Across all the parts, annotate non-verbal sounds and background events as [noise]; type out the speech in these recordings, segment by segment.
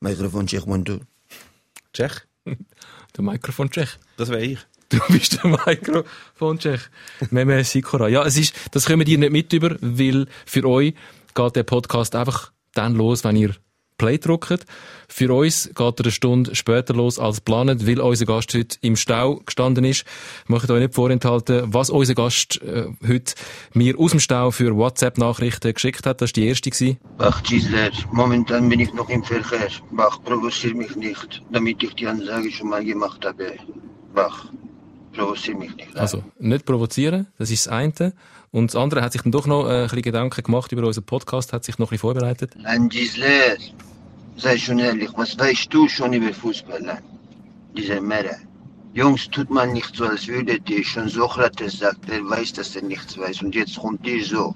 Mikrofon Tschech one two. Tschech? [laughs] Der Mikrofon-Tschech. Das wäre ich. [laughs] Du bist der Mikrofon-Tschech. Meme Sikora. Ja, es ist, das kommen ihr nicht mit über, weil für euch geht der Podcast einfach dann los, wenn ihr Play drückt. Für uns geht er eine Stunde später los als geplant, weil unser Gast heute im Stau gestanden ist. Ich möchte euch nicht vorenthalten, was unser Gast äh, heute mir aus dem Stau für WhatsApp-Nachrichten geschickt hat. Das war die erste. Gewesen. Bach Gisler, momentan bin ich noch im Verkehr. Bach, provozier mich nicht, damit ich die Ansage schon mal gemacht habe. Bach, provozier mich nicht. Also, nicht provozieren, das ist das eine. Und das andere hat sich dann doch noch äh, ein bisschen Gedanken gemacht über unseren Podcast, hat sich noch ein bisschen vorbereitet. Sei schon ehrlich, was weißt du schon über Fußball? Diese Männer. Jungs, tut man nicht so, als würdet ihr schon Sokrates sagt, er weiß, dass er nichts weiß. Und jetzt kommt ihr so.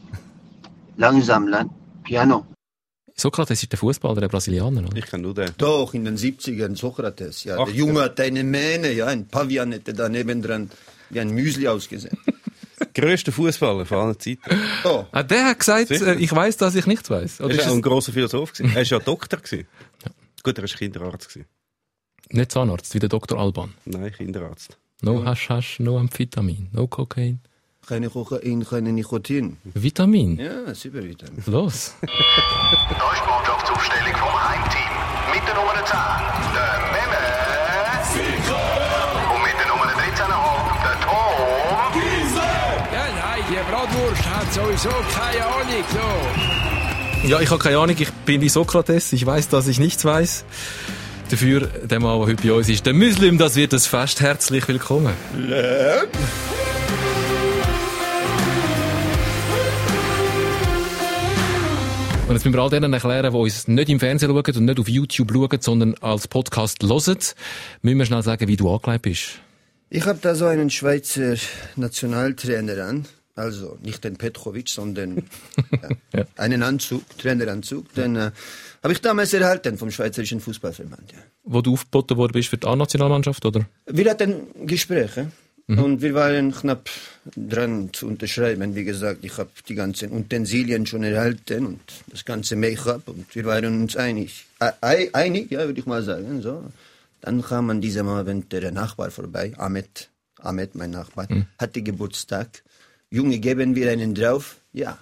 Langsam, Land. Piano. Sokrates ist der Fußballer, der Brasilianer, oder? Ich kenne nur den. Doch, in den 70ern Sokrates, ja. Ach, der Junge hat eine Mähne, ja, ein Pavian hätte da nebendran wie ein Müsli ausgesehen. [laughs] Grösster Fußballer von allen Zeiten. Oh, Ah, der hat gesagt, Sicher? äh, ich weiß, dass ich nichts weiß. Er war ein grosser Philosoph. gewesen. Er war ja Doktor. gewesen. Gut, er war Kinderarzt. gewesen. nicht Zahnarzt, wie der Dr. Alban. Nein, Kinderarzt. No Hasch Hasch, no Amphetamin, no Kokain. keine Kokain, keine Nikotin. Vitamin. Ja, super Vitamin. Los. Da ist die Mannschaftsaufstellung vom Heimteam. Mit der Nummer 10, der hat sowieso keine Ahnung. So. Ja, ich habe keine Ahnung, ich bin wie Sokrates, ich weiß, dass ich nichts weiß. Dafür, der Mann, der heute bei uns ist, der Muslim, das wird das Fest. Herzlich willkommen. Und jetzt müssen wir all denen erklären, die uns nicht im Fernsehen schauen und nicht auf YouTube schauen, sondern als Podcast hören, müssen wir schnell sagen, wie du angelegt bist. Ich habe da so einen Schweizer Nationaltrainer an. Also nicht den Petrovic, sondern ja, [laughs] Ja. einen Anzug, Traineranzug. Den äh, habe ich damals erhalten vom Schweizerischen Fußballverband. Ja. Wo du aufgeboten worden bist für die A-Nationalmannschaft, oder? Wir hatten Gespräche und wir waren knapp dran zu unterschreiben. Wie gesagt, ich habe die ganzen Utensilien schon erhalten und das ganze Make-up und wir waren uns einig. Äh, ei- einig, ja, würde ich mal sagen. So. Dann kam an diesem Abend der Nachbar vorbei, Ahmed, Ahmed, mein Nachbar, hatte Geburtstag. Junge, geben wir einen drauf? Ja.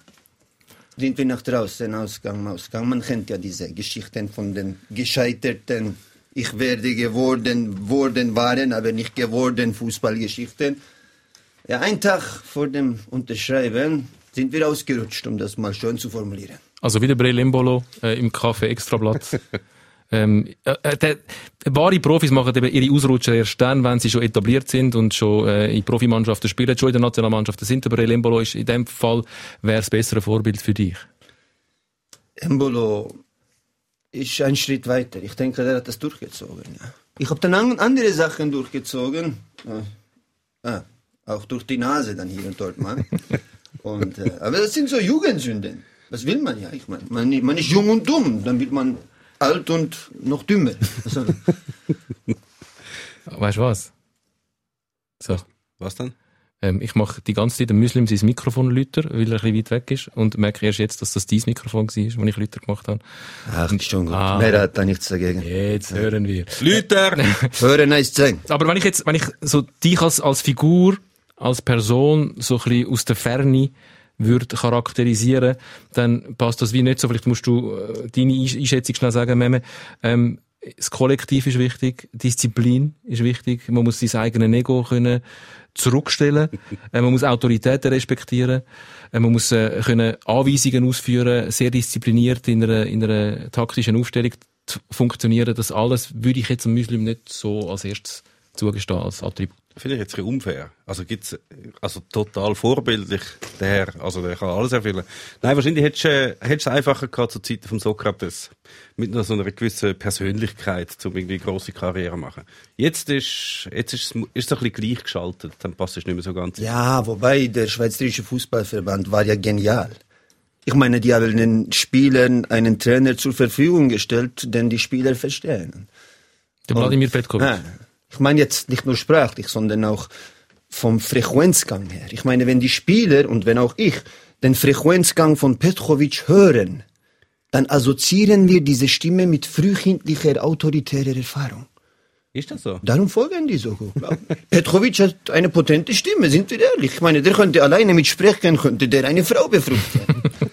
Sind wir nach draußen, Ausgang, Ausgang. Man kennt ja diese Geschichten von den gescheiterten, ich werde geworden, worden waren, aber nicht geworden Fußballgeschichten. Ja, einen Tag vor dem Unterschreiben sind wir ausgerutscht, um das mal schön zu formulieren. Also wieder Brelimbolo äh, im Café Extrablatt. [laughs] ähm, äh, äh, der, wahre Profis machen eben ihre Ausrutscher erst dann, wenn sie schon etabliert sind und schon äh, in Profimannschaften spielen, schon in der Nationalmannschaft sind. Aber Brelimbolo ist in dem Fall wäre das bessere Vorbild für dich. Embolo ist ein Schritt weiter. Ich denke, der hat das durchgezogen. Ja. Ich habe dann an- andere Sachen durchgezogen. Ah, auch durch die Nase dann hier und dort mal. [laughs] und, äh, aber das sind so Jugendsünden. Was will man ja? Ich meine, man, man ist jung und dumm, dann wird man alt und noch dümmer. Also, [laughs] Weißt du was? So. Was denn? Ähm, ich mache die ganze Zeit dem Muslim sein Mikrofon lauter, weil er ein bisschen weit weg ist und merke erst jetzt, dass das dein Mikrofon war, das ich lauter gemacht habe. ach, ist schon gut. Ah. Mehr hat da nichts dagegen. Jetzt hören wir. Lüter! [laughs] Hören heißt sein. Aber wenn ich jetzt, wenn ich so dich als, als Figur, als Person so ein bisschen aus der Ferne würde charakterisieren, dann passt das wie nicht so. Vielleicht musst du äh, deine Einsch- Einschätzung schnell sagen, Meme. Ähm, das Kollektiv ist wichtig, Disziplin ist wichtig, man muss sein eigenes Ego können zurückstellen, [laughs] äh, man muss Autoritäten respektieren, äh, man muss äh, können Anweisungen ausführen, sehr diszipliniert in einer, in einer taktischen Aufstellung zu funktionieren. Das alles würde ich jetzt einem Muslim nicht so als erstes zugestehen als Attribut. Finde ich jetzt ein bisschen unfair. Also gibt's, also total vorbildlich, der, also der kann alles erfüllen. Nein, wahrscheinlich hättest du, äh, hättest du es einfacher gehabt zur Zeit von Sokrates. Mit noch so einer gewissen Persönlichkeit, um irgendwie eine grosse Karriere zu machen. Jetzt ist, jetzt ist es, ist es ein bisschen gleichgeschaltet, dann passt es nicht mehr so ganz. Ja, wobei der Schweizerische Fußballverband war ja genial. Ich meine, die haben den Spielern einen Trainer zur Verfügung gestellt, den die Spieler verstehen. Der Wladimir Petkovic. Ich meine jetzt nicht nur sprachlich, sondern auch vom Frequenzgang her. Ich meine, wenn die Spieler und wenn auch ich den Frequenzgang von Petkovic hören, dann assoziieren wir diese Stimme mit frühkindlicher autoritärer Erfahrung. Ist das so? Darum folgen die so. [laughs] Petrovic hat eine potente Stimme, sind wir ehrlich. Ich meine, der könnte alleine mit Sprechen, könnte der eine Frau befruchten. [laughs]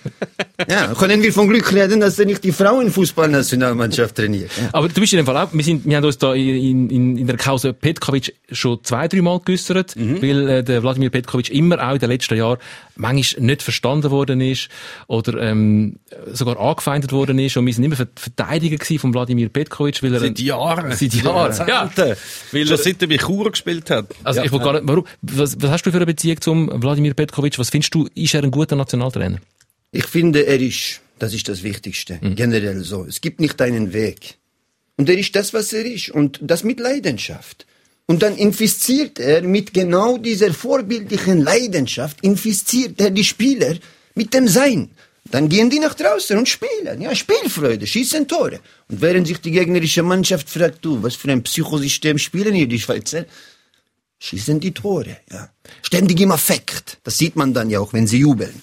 ja, können wir von Glück reden, dass er nicht die Frauenfußballnationalmannschaft trainiert. Ja. Aber du bist in dem Fall auch, wir, sind, wir haben uns da in, in, in der Causa Petkovic schon zwei, drei Mal geäussert, weil äh, der Wladimir Petkovic immer auch in den letzten Jahren manchmal nicht verstanden worden ist oder ähm, sogar angefeindet worden ist und wir sind immer Ver- Verteidiger gewesen von Wladimir Petkovic, weil er... Seit Jahren. Seit Jahren, ja. Jahrzehnten. Weil Schon er- seit er bei Chur gespielt hat. Also ich will gar nicht, warum, was, was hast du für eine Beziehung zum Wladimir Petkovic? Was findest du, ist er ein guter Nationaltrainer? Ich finde, er ist, das ist das Wichtigste, generell so. Es gibt nicht einen Weg. Und er ist das, was er ist. Und das mit Leidenschaft. Und dann infiziert er mit genau dieser vorbildlichen Leidenschaft, infiziert er die Spieler mit dem Sein. Dann gehen die nach draußen und spielen. Ja, Spielfreude, schießen Tore. Und während sich die gegnerische Mannschaft fragt, du, was für ein Psychosystem spielen hier die Schweizer? Schießen die Tore, ja. Ständig im Affekt. Das sieht man dann ja auch, wenn sie jubeln.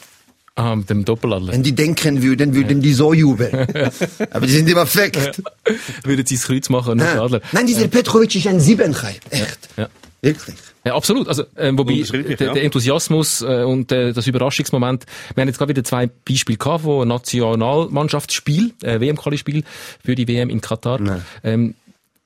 Ah, mit dem Doppeladler. Wenn die denken würden, würden die so jubeln. [laughs] Aber die sind im Affekt. [laughs] Würden sie das Kreuz machen, nicht Ja. Adler. Nein, dieser Petrovic ist ein Siebenchai. Echt. Ja. Wirklich. Ja, absolut. Also, äh, wobei der, ja. der Enthusiasmus äh, und äh, das Überraschungsmoment. Wir haben jetzt gerade wieder zwei Beispiele gehabt von Nationalmannschaftsspiel, äh, WM-Quali-Spiel für die WM in Katar. Ähm,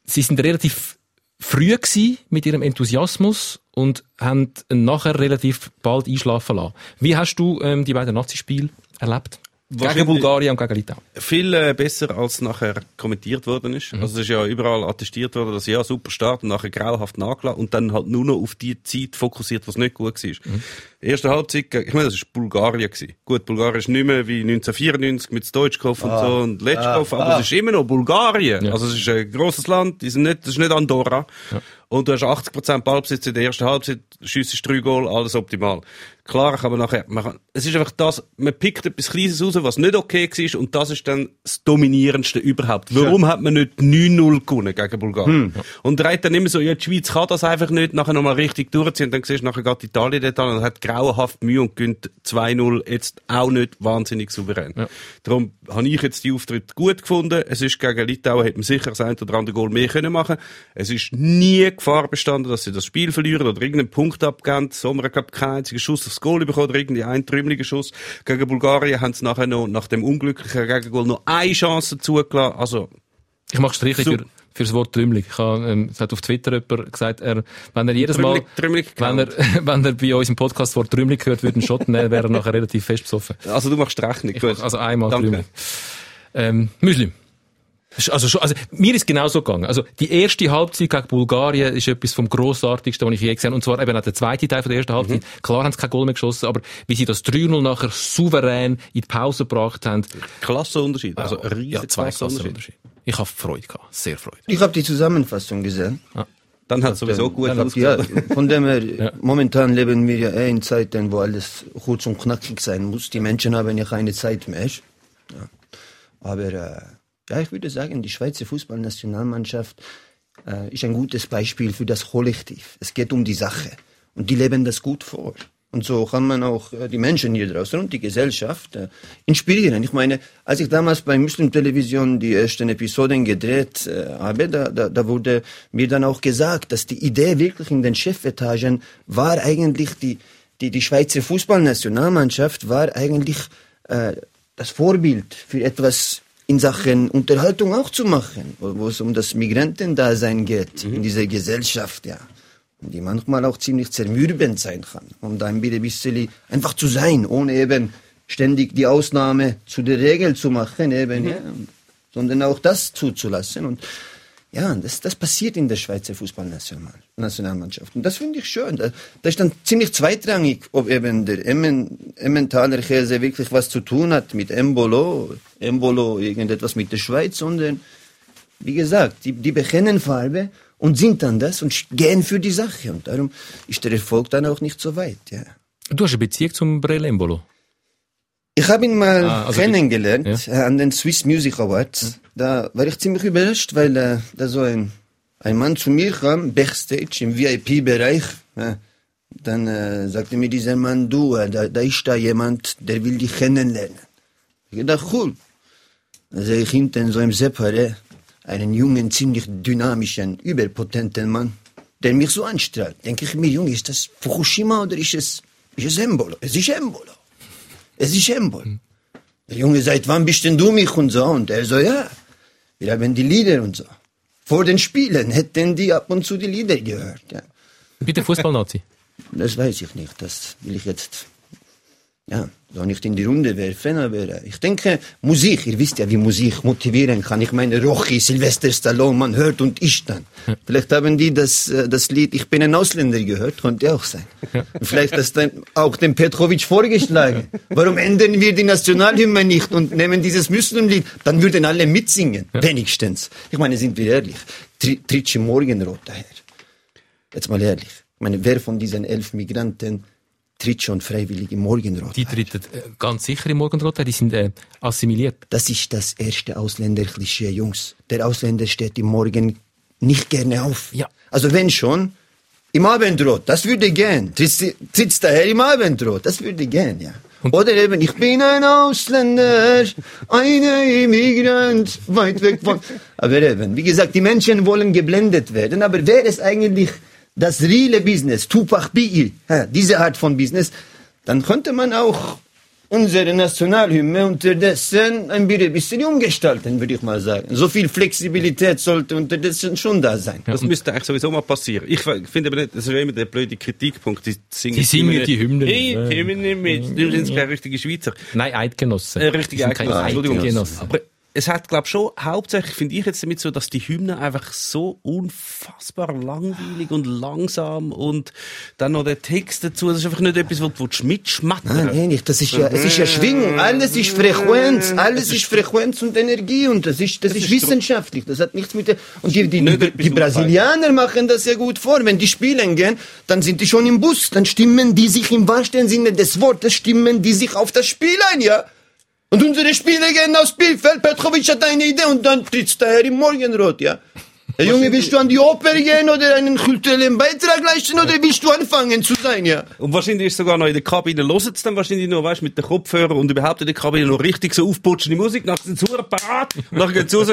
sie sind relativ früh gewesen mit ihrem Enthusiasmus und haben nachher relativ bald einschlafen lassen. Wie hast du ähm, die beiden Nazispiele erlebt? Gegen Bulgarien und gegen Litauen. Viel äh, besser, als nachher kommentiert worden ist. Also es ist ja überall attestiert worden, dass ja, super Start und nachher grauenhaft nachgelassen und dann halt nur noch auf die Zeit fokussiert, was nicht gut war. Erste Halbzeit, ich meine, das war Bulgarien. Gewesen. Gut, Bulgarien ist nicht mehr wie 1994 mit Stoichkov und so und Letschkov, aber es ist immer noch Bulgarien. Also es ist ein grosses Land, die sind nicht, das ist nicht Andorra. Und du hast 80% Ballbesitz in der ersten Halbzeit, schiessest drei Goal, alles optimal. Klar kann man nachher, man kann, es ist einfach das, man pickt etwas Kleines raus, was nicht okay war, und das ist dann das Dominierendste überhaupt. Warum hat man nicht 9-0 gewonnen gegen Bulgarien? Und er hat dann immer so, ja, die Schweiz kann das einfach nicht, nachher nochmal richtig durchziehen, und dann siehst du, nachher geht Italien dort an und hat grauenhaft Mühe und gönnt 2-0, jetzt auch nicht wahnsinnig souverän. Darum habe ich jetzt die Auftritte gut gefunden. Es ist gegen Litauen, hätte man sicher das ein oder andere Goal mehr können machen. Es ist nie Gefahr bestanden, dass sie das Spiel verlieren oder irgendeinen Punkt abgeben. Sommer gab keinen einzigen Schuss aufs Goal bekommen oder irgendwie einen trümmeligen Schuss. Gegen Bulgarien haben sie nachher noch, nach dem unglücklichen Gegengoal noch eine Chance zugelassen. Also, Ich mache Striche So. Für, das Wort Trümmelig. Ich habe, ähm, es hat auf Twitter jemand gesagt, er, wenn er jedes Mal, Trümmelig- trümmelig wenn er, [laughs] wenn er bei uns im Podcast das Wort Trümmelig hört, würde ein Schotten nehmen, wäre er nachher relativ fest besoffen. also du machst Rechnung. Gut. Also einmal Danke. Trümmelig. Ähm, Muslim. Also, schon, also, mir ist genau so gegangen. Also, die erste Halbzeit gegen Bulgarien ist etwas vom Grossartigsten, was ich je gesehen habe. Und zwar eben auch der zweite Teil von der ersten Halbzeit. Klar haben sie kein Goal mehr geschossen, aber wie sie das 3-0 nachher souverän in die Pause gebracht haben. Klasse Unterschied. Also, ein riesen ja, zwei Klassenunterschied. Klassenunterschied. Ich habe Freude gehabt. Sehr Freude. Ich habe die Zusammenfassung gesehen. Dann hat es sowieso gut Dann- ja, ausgesehen. von dem her, [laughs] momentan leben wir ja eh in Zeiten, wo alles kurz und knackig sein muss. Die Menschen haben ja keine Zeit mehr. Ja. Aber äh, ja, ich würde sagen, die Schweizer Fußballnationalmannschaft äh, ist ein gutes Beispiel für das Kollektiv. Es geht um die Sache. Und die leben das gut vor. Und so kann man auch äh, die Menschen hier draußen und die Gesellschaft äh, inspirieren. Ich meine, als ich damals bei Muslim Television die ersten Episoden gedreht äh, habe, da, da, da wurde mir dann auch gesagt, dass die Idee wirklich in den Chefetagen war eigentlich die, die, die Schweizer Fußballnationalmannschaft war eigentlich äh, das Vorbild für etwas in Sachen Unterhaltung auch zu machen, wo, wo es um das Migrantendasein geht in dieser Gesellschaft, ja. Die manchmal auch ziemlich zermürbend sein kann, um da ein bisschen einfach zu sein, ohne eben ständig die Ausnahme zu der Regel zu machen, eben, ja, sondern auch das zuzulassen. Und ja, das, das passiert in der Schweizer Fußballnationalmannschaft. Und das finde ich schön. Da, da ist dann ziemlich zweitrangig, ob eben der Emmen, Emmentaler Käse wirklich was zu tun hat mit Embolo, Embolo irgendetwas mit der Schweiz, sondern wie gesagt, die, die bekennen Farbe und sind dann das und gehen für die Sache. Und darum ist der Erfolg dann auch nicht so weit. Ja. Du hast eine Beziehung zum Brelembolo. Ich habe ihn mal Ah, also kennengelernt äh, an den Swiss Music Awards. Da war ich ziemlich überrascht, weil äh, da so ein, ein Mann zu mir kam, Backstage im VIP-Bereich. Äh, dann äh, sagte mir dieser Mann, du, äh, da, da ist da jemand, der will dich kennenlernen. Ich dachte, cool. Da sehe ich hinten so im Separé einen jungen, ziemlich dynamischen, überpotenten Mann, der mich so anstrahlt. Denke ich mir, Junge, ist das Fukushima oder ist es, ist es Embolo? Es ist Embolo. Es ist Embolo. Der Junge, seit wann bist denn du mich und so? Und er so, ja, wir haben die Lieder und so. Vor den Spielen hätten die ab und zu die Lieder gehört. Ja. Bitte Fußballnazi. Das weiß ich nicht. Das will ich jetzt ja, so nicht in die Runde werfen, aber ich denke, Musik, ihr wisst ja, wie Musik motivieren kann. Ich meine, Rocky, Sylvester Stallone, man hört und isst dann. [laughs] Vielleicht haben die das, äh, das Lied Ich bin ein Ausländer gehört, könnte auch sein. Und vielleicht das dann auch dem Petrovic vorgeschlagen. Warum ändern wir die Nationalhymne nicht und nehmen dieses Muslimlied? Dann würden alle mitsingen, wenigstens. Ich meine, sind wir ehrlich, Tri Tritsche Morgenrot daher. Jetzt mal ehrlich. Ich meine, wer von diesen elf Migranten tritt schon freiwillig im Morgenrot Die treten äh, ganz sicher im Morgenrot ein, die sind äh, assimiliert. Das ist das erste Ausländerklischee, Jungs. Der Ausländer steht im Morgen nicht gerne auf. Ja. Also wenn schon, im Abendrot, das würde gehen. Trittst trittst daher im Abendrot, das würde gehen, ja. Oder eben, ich bin ein Ausländer, ein Immigrant, weit weg von... [laughs] Aber eben, wie gesagt, die Menschen wollen geblendet werden, aber wäre es eigentlich das reale Business, Tupac ja, diese Art von Business, dann könnte man auch unsere Nationalhymne unterdessen ein bisschen umgestalten, würde ich mal sagen. So viel Flexibilität sollte unterdessen schon da sein. Das müsste eigentlich sowieso mal passieren. Ich finde aber nicht, das ist immer der blöde Kritikpunkt. Die singen, Die singen die Hymnen. Hey. Hymnen nicht mit. Du sind keine richtige Schweizer. Nein, Eidgenossen. Äh, richtig Die sind keine Eidgenossen, Entschuldigung. Eidgenossen. Aber es hat, glaube schon, hauptsächlich finde ich jetzt damit so, dass die Hymne einfach so unfassbar langweilig und langsam und dann noch der Text dazu, das ist einfach nicht etwas, wo du mitschmattern Nein, ähnlich. Das ist ja, es ist ja Schwingung. Alles ist Frequenz. Alles ist Frequenz und Energie. Und das ist, das, ist wissenschaftlich. Das hat nichts mit der, und die, die, Nicht die, die Brasilianer machen das ja gut vor. Wenn die spielen gehen, dann sind die schon im Bus. Dann stimmen die sich im wahrsten Sinne des Wortes, stimmen die sich auf das Spiel ein, ja. Und unsere Spieler gehen aufs Spielfeld. Petrovic hat eine Idee und dann trittst daher im Morgenrot, ja. Herr Junge, willst du an die Oper gehen oder einen kulturellen Beitrag leisten oder willst du anfangen zu sein, ja? Und wahrscheinlich ist sogar noch in der Kabine, hören dann wahrscheinlich noch, weißt, mit den Kopfhörern und überhaupt in der Kabine noch richtig so aufputschende Musik, nachher sind sie super parat, und nachher geht's [laughs] raus.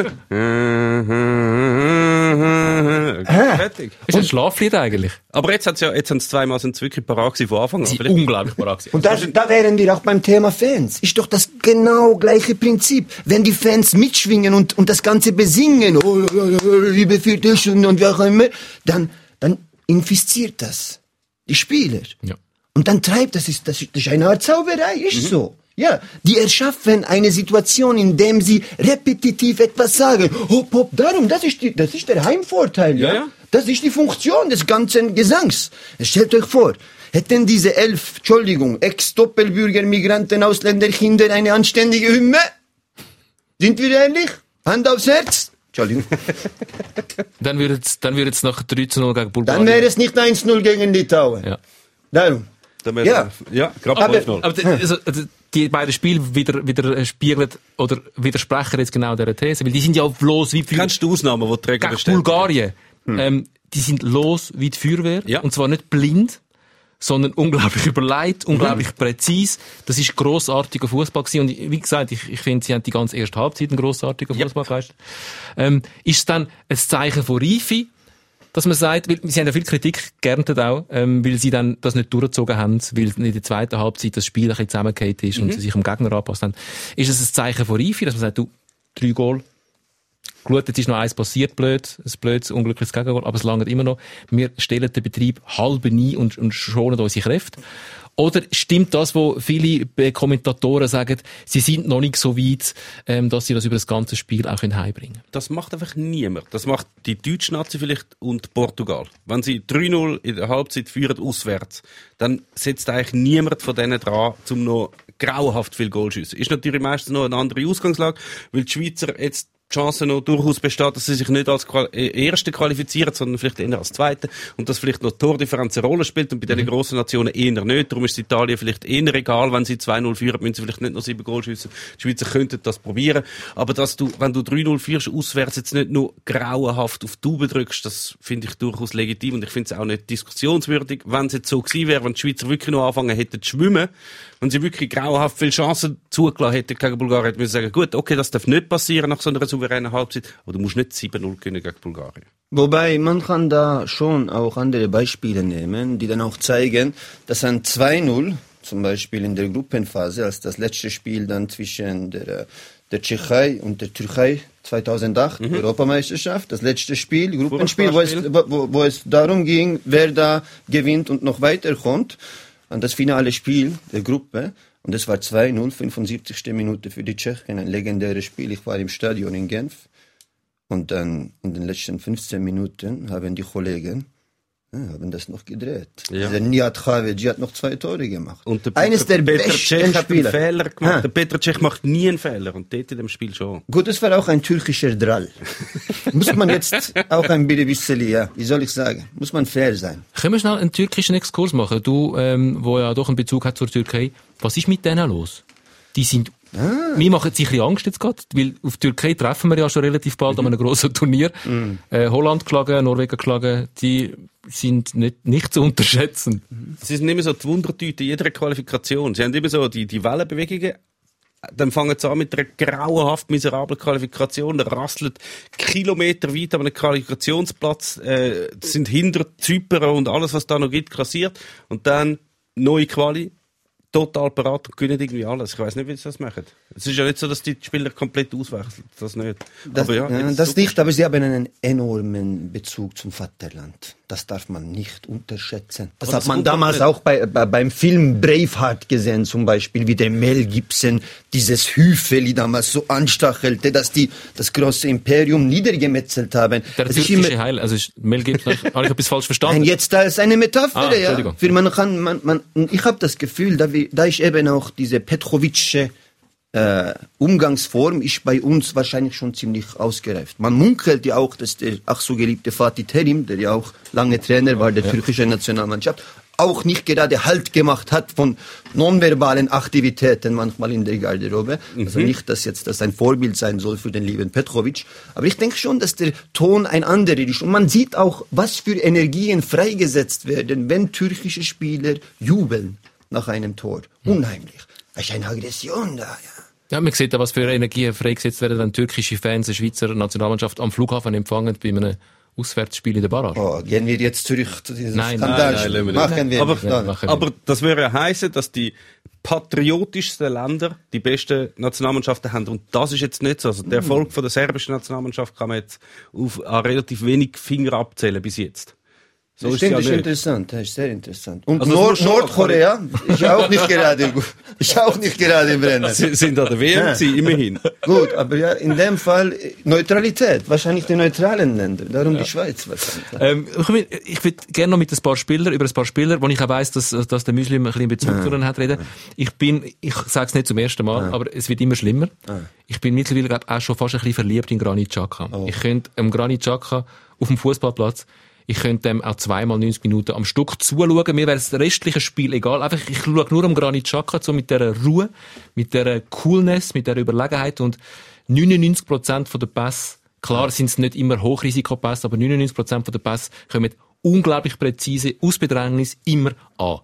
Fertig. Ist ein Schlaflied eigentlich. Aber jetzt hat's ja, jetzt haben sie zweimal sind wirklich parat von Anfang an. Sie Vielleicht- unglaublich parat. Und da, da wären wir auch beim Thema Fans. Ist doch das genau gleiche Prinzip. Wenn die Fans mitschwingen und, und das Ganze besingen, oh, oh, oh, oh, liebe vierte Stunde und wie auch immer, dann, dann infiziert das die Spieler. Ja. Und dann treibt, das ist, das ist, das eine Art Zauberei, ist so. Ja, die erschaffen eine Situation, in dem sie repetitiv etwas sagen. Hopp, hopp, darum, das ist, die, das ist der Heimvorteil, ja? Ja, ja. Das ist die Funktion des ganzen Gesangs. Stellt euch vor, hätten diese elf, Entschuldigung, Ex-Doppelbürger, Migranten, Ausländer, Kinder eine anständige Hymne? Sind wir ehrlich? Hand aufs Herz? Entschuldigung. [laughs] Dann würde es, dann würde es nach 3 zu 0 gegen Bulgarien. Dann wäre es nicht 1-0 gegen Litauen. ja. Darum. Dann Ja. ja, gerade Aber, 12-0. aber die- also, also, die beiden Spiele wieder, wieder spiegeln oder widersprechen jetzt genau dieser These, weil die sind ja bloß wie für Kennst du Ausnahmen, die Träger gegen bestätigen? Bulgarien. Ähm, die sind los wie die Feuerwehr. Ja. Und zwar nicht blind, sondern unglaublich [laughs] überlegt, unglaublich präzise. Das ist grossartiger Fußball gewesen. Und wie gesagt, ich, ich finde, sie haben die ganze erste Halbzeit einen grossartigen. Fußball geleistet. Ähm, ist es dann ein Zeichen von Reife, dass man sagt, weil sie haben ja viel Kritik geerntet auch, ähm, weil sie dann das nicht durchgezogen haben, weil in der zweiten Halbzeit das Spiel ein bisschen zusammengefallen ist und sie sich am Gegner angepasst haben. Ist es ein Zeichen von Reife, dass man sagt, du, drei Goal, Gut, jetzt ist noch eins passiert, blöd, ein blödes, unglückliches Gegengoal, aber es langt immer noch. Wir stellen den Betrieb halb nie und, und schonen unsere Kräfte. Oder stimmt das, wo viele Kommentatoren sagen, sie sind noch nicht so weit, ähm, dass sie das über das ganze Spiel auch können heimbringen Das macht einfach niemand. Das macht die deutsche Nazi vielleicht und Portugal. Wenn sie 3-0 in der Halbzeit führen auswärts, dann setzt eigentlich niemand von denen dran, um noch grauenhaft viel Goal zu schiessen. Ist natürlich meistens noch eine andere Ausgangslage, weil die Schweizer jetzt Chance noch durchaus besteht, dass sie sich nicht als Qual äh, Erste qualifizieren, sondern vielleicht eher als Zweite und dass vielleicht noch Tordifferenz eine Rolle spielt und bei diesen grossen Nationen eher nicht. Darum ist Italien vielleicht eher egal, wenn sie 2-0 führen, müssen sie vielleicht nicht noch 7 Goal schiessen. Die Schweizer könnten das probieren. Aber dass du, wenn du 3-0 führst, auswärts jetzt nicht nur grauenhaft auf die Tube drückst, das finde ich durchaus legitim und ich finde es auch nicht diskussionswürdig. Wenn es jetzt so gewesen wäre, wenn die Schweizer wirklich noch anfangen hätten zu schwimmen, wenn sie wirklich grauenhaft viele Chancen zugelassen hätte gegen Bulgarien, hätte man sagen, gut, okay, das darf nicht passieren nach so einer souveränen Halbzeit, aber du musst nicht 7-0 gewinnen gegen Bulgarien. Wobei, man kann da schon auch andere Beispiele nehmen, die dann auch zeigen, dass ein 2-0, zum Beispiel in der Gruppenphase, als das letzte Spiel dann zwischen der, der Tschechei und der Türkei 2008, Europameisterschaft, das letzte Spiel, Gruppenspiel, wo es, wo, wo es darum ging, wer da gewinnt und noch weiterkommt, an das finale Spiel der Gruppe. Und es war 2-0, 75. Minute für die Tschechen, ein legendäres Spiel. Ich war im Stadion in Genf. Und dann in den letzten 15 Minuten haben die Kollegen ja, haben das noch gedreht. Ja. Der Nihat Khaveji hat noch zwei Tore gemacht. Und der Eines der Peter besten Cech hat einen Spieler. Fehler gemacht. Ah. Der Peter Cech macht nie einen Fehler und dort in dem Spiel schon. Gut, es war auch ein türkischer Drall. [laughs] Muss man jetzt auch ein bisschen, ja, wie soll ich sagen, muss man fair sein. Können wir schnell einen türkischen Exkurs machen? Du, ähm, wo ja doch einen Bezug hat zur Türkei. Was ist mit denen los? Die sind, Ah. mir machen sich ein bisschen Angst jetzt gerade, weil auf die Türkei treffen wir ja schon relativ bald an einem grossen Turnier. Mhm. Äh, Holland geschlagen, Norwegen geschlagen, die sind nicht, nicht zu unterschätzen. Sie sind immer so die Wundertüte in jeder Qualifikation. Sie haben immer so die, die Wellenbewegungen. Dann fangen sie an mit einer grauenhaft miserablen Qualifikation. Da rasselt Kilometer weit an einem Qualifikationsplatz, äh, sind hinter Zypern und alles, was da noch gibt, klassiert. Und dann neue Quali, total parat und gewinnen irgendwie alles. Ich weiß nicht, wie sie das machen. Es ist ja nicht so, dass die Spieler komplett auswechseln. Das nicht. Das, aber ja, das super. nicht, aber sie haben einen enormen Bezug zum Vaterland. Das darf man nicht unterschätzen. Das Aber hat das man damals auch bei, bei, beim Film Braveheart gesehen, zum Beispiel, wie der Mel Gibson dieses Hüfeli damals so anstachelte, dass die das große Imperium niedergemetzelt haben. Der Das ist türkische immer- Heil, also ist Mel Gibson, [laughs] habe ich etwas falsch verstanden? Nein, jetzt als eine Metapher, Ah, ja. Entschuldigung. Für man kann, man, man, ich habe das Gefühl, da, da ist eben auch diese Petrovitsche äh, Umgangsform ist bei uns wahrscheinlich schon ziemlich ausgereift. Man munkelt ja auch, dass der ach so geliebte Fatih Terim, der ja auch lange Trainer war der türkischen Nationalmannschaft, auch nicht gerade Halt gemacht hat von nonverbalen Aktivitäten manchmal in der Garderobe. Also nicht, dass jetzt das ein Vorbild sein soll für den lieben Petrovic. Aber ich denke schon, dass der Ton ein anderer ist. Und man sieht auch, was für Energien freigesetzt werden, wenn türkische Spieler jubeln nach einem Tor. Unheimlich. Da ist eine Aggression da, ja. Ja, man sieht ja, was für Energien freigesetzt werden, wenn türkische Fans eine Schweizer Nationalmannschaft am Flughafen empfangen bei einem Auswärtsspiel in der Barrage. Oh, gehen wir jetzt zurück zu diesem Nein, Skandal. nein, nein, nicht. Machen wir Aber- nicht. Nein. Machen wir Aber das würde ja heißen, dass die patriotischsten Länder die besten Nationalmannschaften haben. Und das ist jetzt nicht so. Also der Erfolg von der serbischen Nationalmannschaft kann man jetzt auf relativ wenig Finger abzählen bis jetzt. So das ist stimmt, ja das ist interessant, das ist sehr interessant. Und Also Nord Nordkorea [laughs] ist ja auch nicht gerade. Ist auch nicht gerade im Rennen. Sie sind an der WM gewesen, immerhin. [laughs] Gut, aber ja, in dem Fall äh, Neutralität, wahrscheinlich die neutralen Länder, darum die Schweiz wahrscheinlich. Ähm, ich würde gerne noch mit ein paar Spielern, über ein paar Spieler, wo ich auch weiss, dass, dass der Muslim ein bisschen Bezug zu ihnen hat, reden. Ich bin, ich sage es nicht zum ersten Mal, aber es wird immer schlimmer. Ich bin mittlerweile glaub, auch schon fast ein bisschen verliebt in Granit Xhaka. Ich könnte ähm, Granit Xhaka auf dem Fußballplatz ich könnte dem auch zweimal 90 Minuten am Stück zuschauen. Mir wäre das restliche Spiel egal. Einfach, ich schaue nur am Granit Xhaka so mit dieser Ruhe, mit dieser Coolness, mit dieser Überlegenheit und 99% von der Pässe Klar sind es nicht immer Hochrisikopässe, aber 99% von der Pässe kommen unglaublich präzise, aus Bedrängnis, immer an.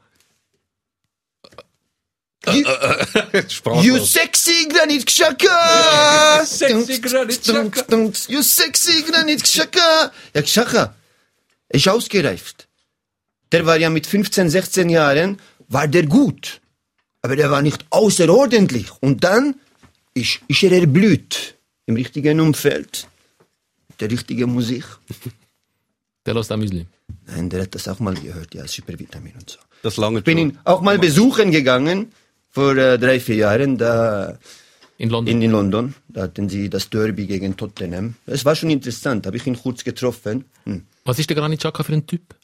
You, Sprachlos. you sexy Granit Xhaka! [laughs] Sexy Granit Xhaka. You sexy Granit Xhaka! Ja, Xhaka ist ausgereift. Der war ja mit 15, 16 Jahren, war der gut. Aber der war nicht außerordentlich. Und dann ist, ist er erblüht. Im richtigen Umfeld. Der richtige Musik. [laughs] Der lässt auch Müsli. Nein, der hat das auch mal gehört, ja, Supervitamin und so. Das lange Ich bin ihn auch mal besuchen gegangen, vor äh, drei, vier Jahren, da In London. in, in London. Da hatten sie das Derby gegen Tottenham. Es war schon interessant, habe ich ihn kurz getroffen. Hm. Was ist der Granit Xhaka für ein Typ?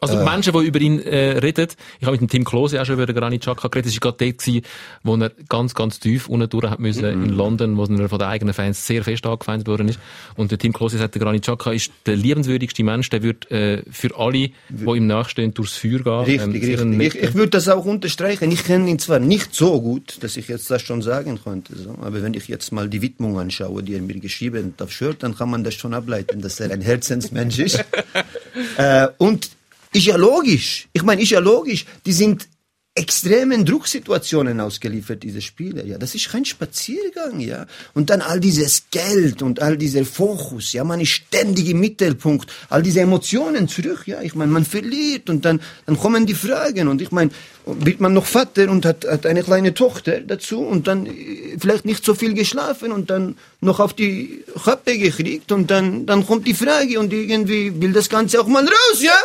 Also Menschen, die über ihn äh, reden, ich habe mit dem Tim Klose auch schon über den Granit Xhaka geredet, das war gerade dort, gewesen, wo er ganz, ganz tief unten durch hat müssen, in London, wo er von den eigenen Fans sehr fest angefeindet worden ist. Und der Tim Klose sagt, der Granit Xhaka ist der liebenswürdigste Mensch, der wird äh, für alle, die ihm nachstehen, durchs Feuer gehen. Richtig, ein richtig. Ich, ich würde das auch unterstreichen. Ich kenne ihn zwar nicht so gut, dass ich jetzt das schon sagen könnte, so, aber wenn ich jetzt mal die Widmung anschaue, die er mir geschrieben hat auf Shirt, dann kann man das schon ableiten, dass er ein Herzensmensch ist. [laughs] äh, und ist ja logisch. Ich meine, ist ja logisch. Die sind extremen Drucksituationen ausgeliefert, diese Spieler. Ja, das ist kein Spaziergang, ja. Und dann all dieses Geld und all dieser Fokus, ja, man ist ständig im Mittelpunkt, all diese Emotionen zurück, ja. Ich meine, man verliert und dann, dann kommen die Fragen und ich meine, wird man noch Vater und hat, hat eine kleine Tochter dazu und dann äh, vielleicht nicht so viel geschlafen und dann noch auf die Kappe gekriegt und dann, dann kommt die Frage und irgendwie will das Ganze auch mal raus, ja?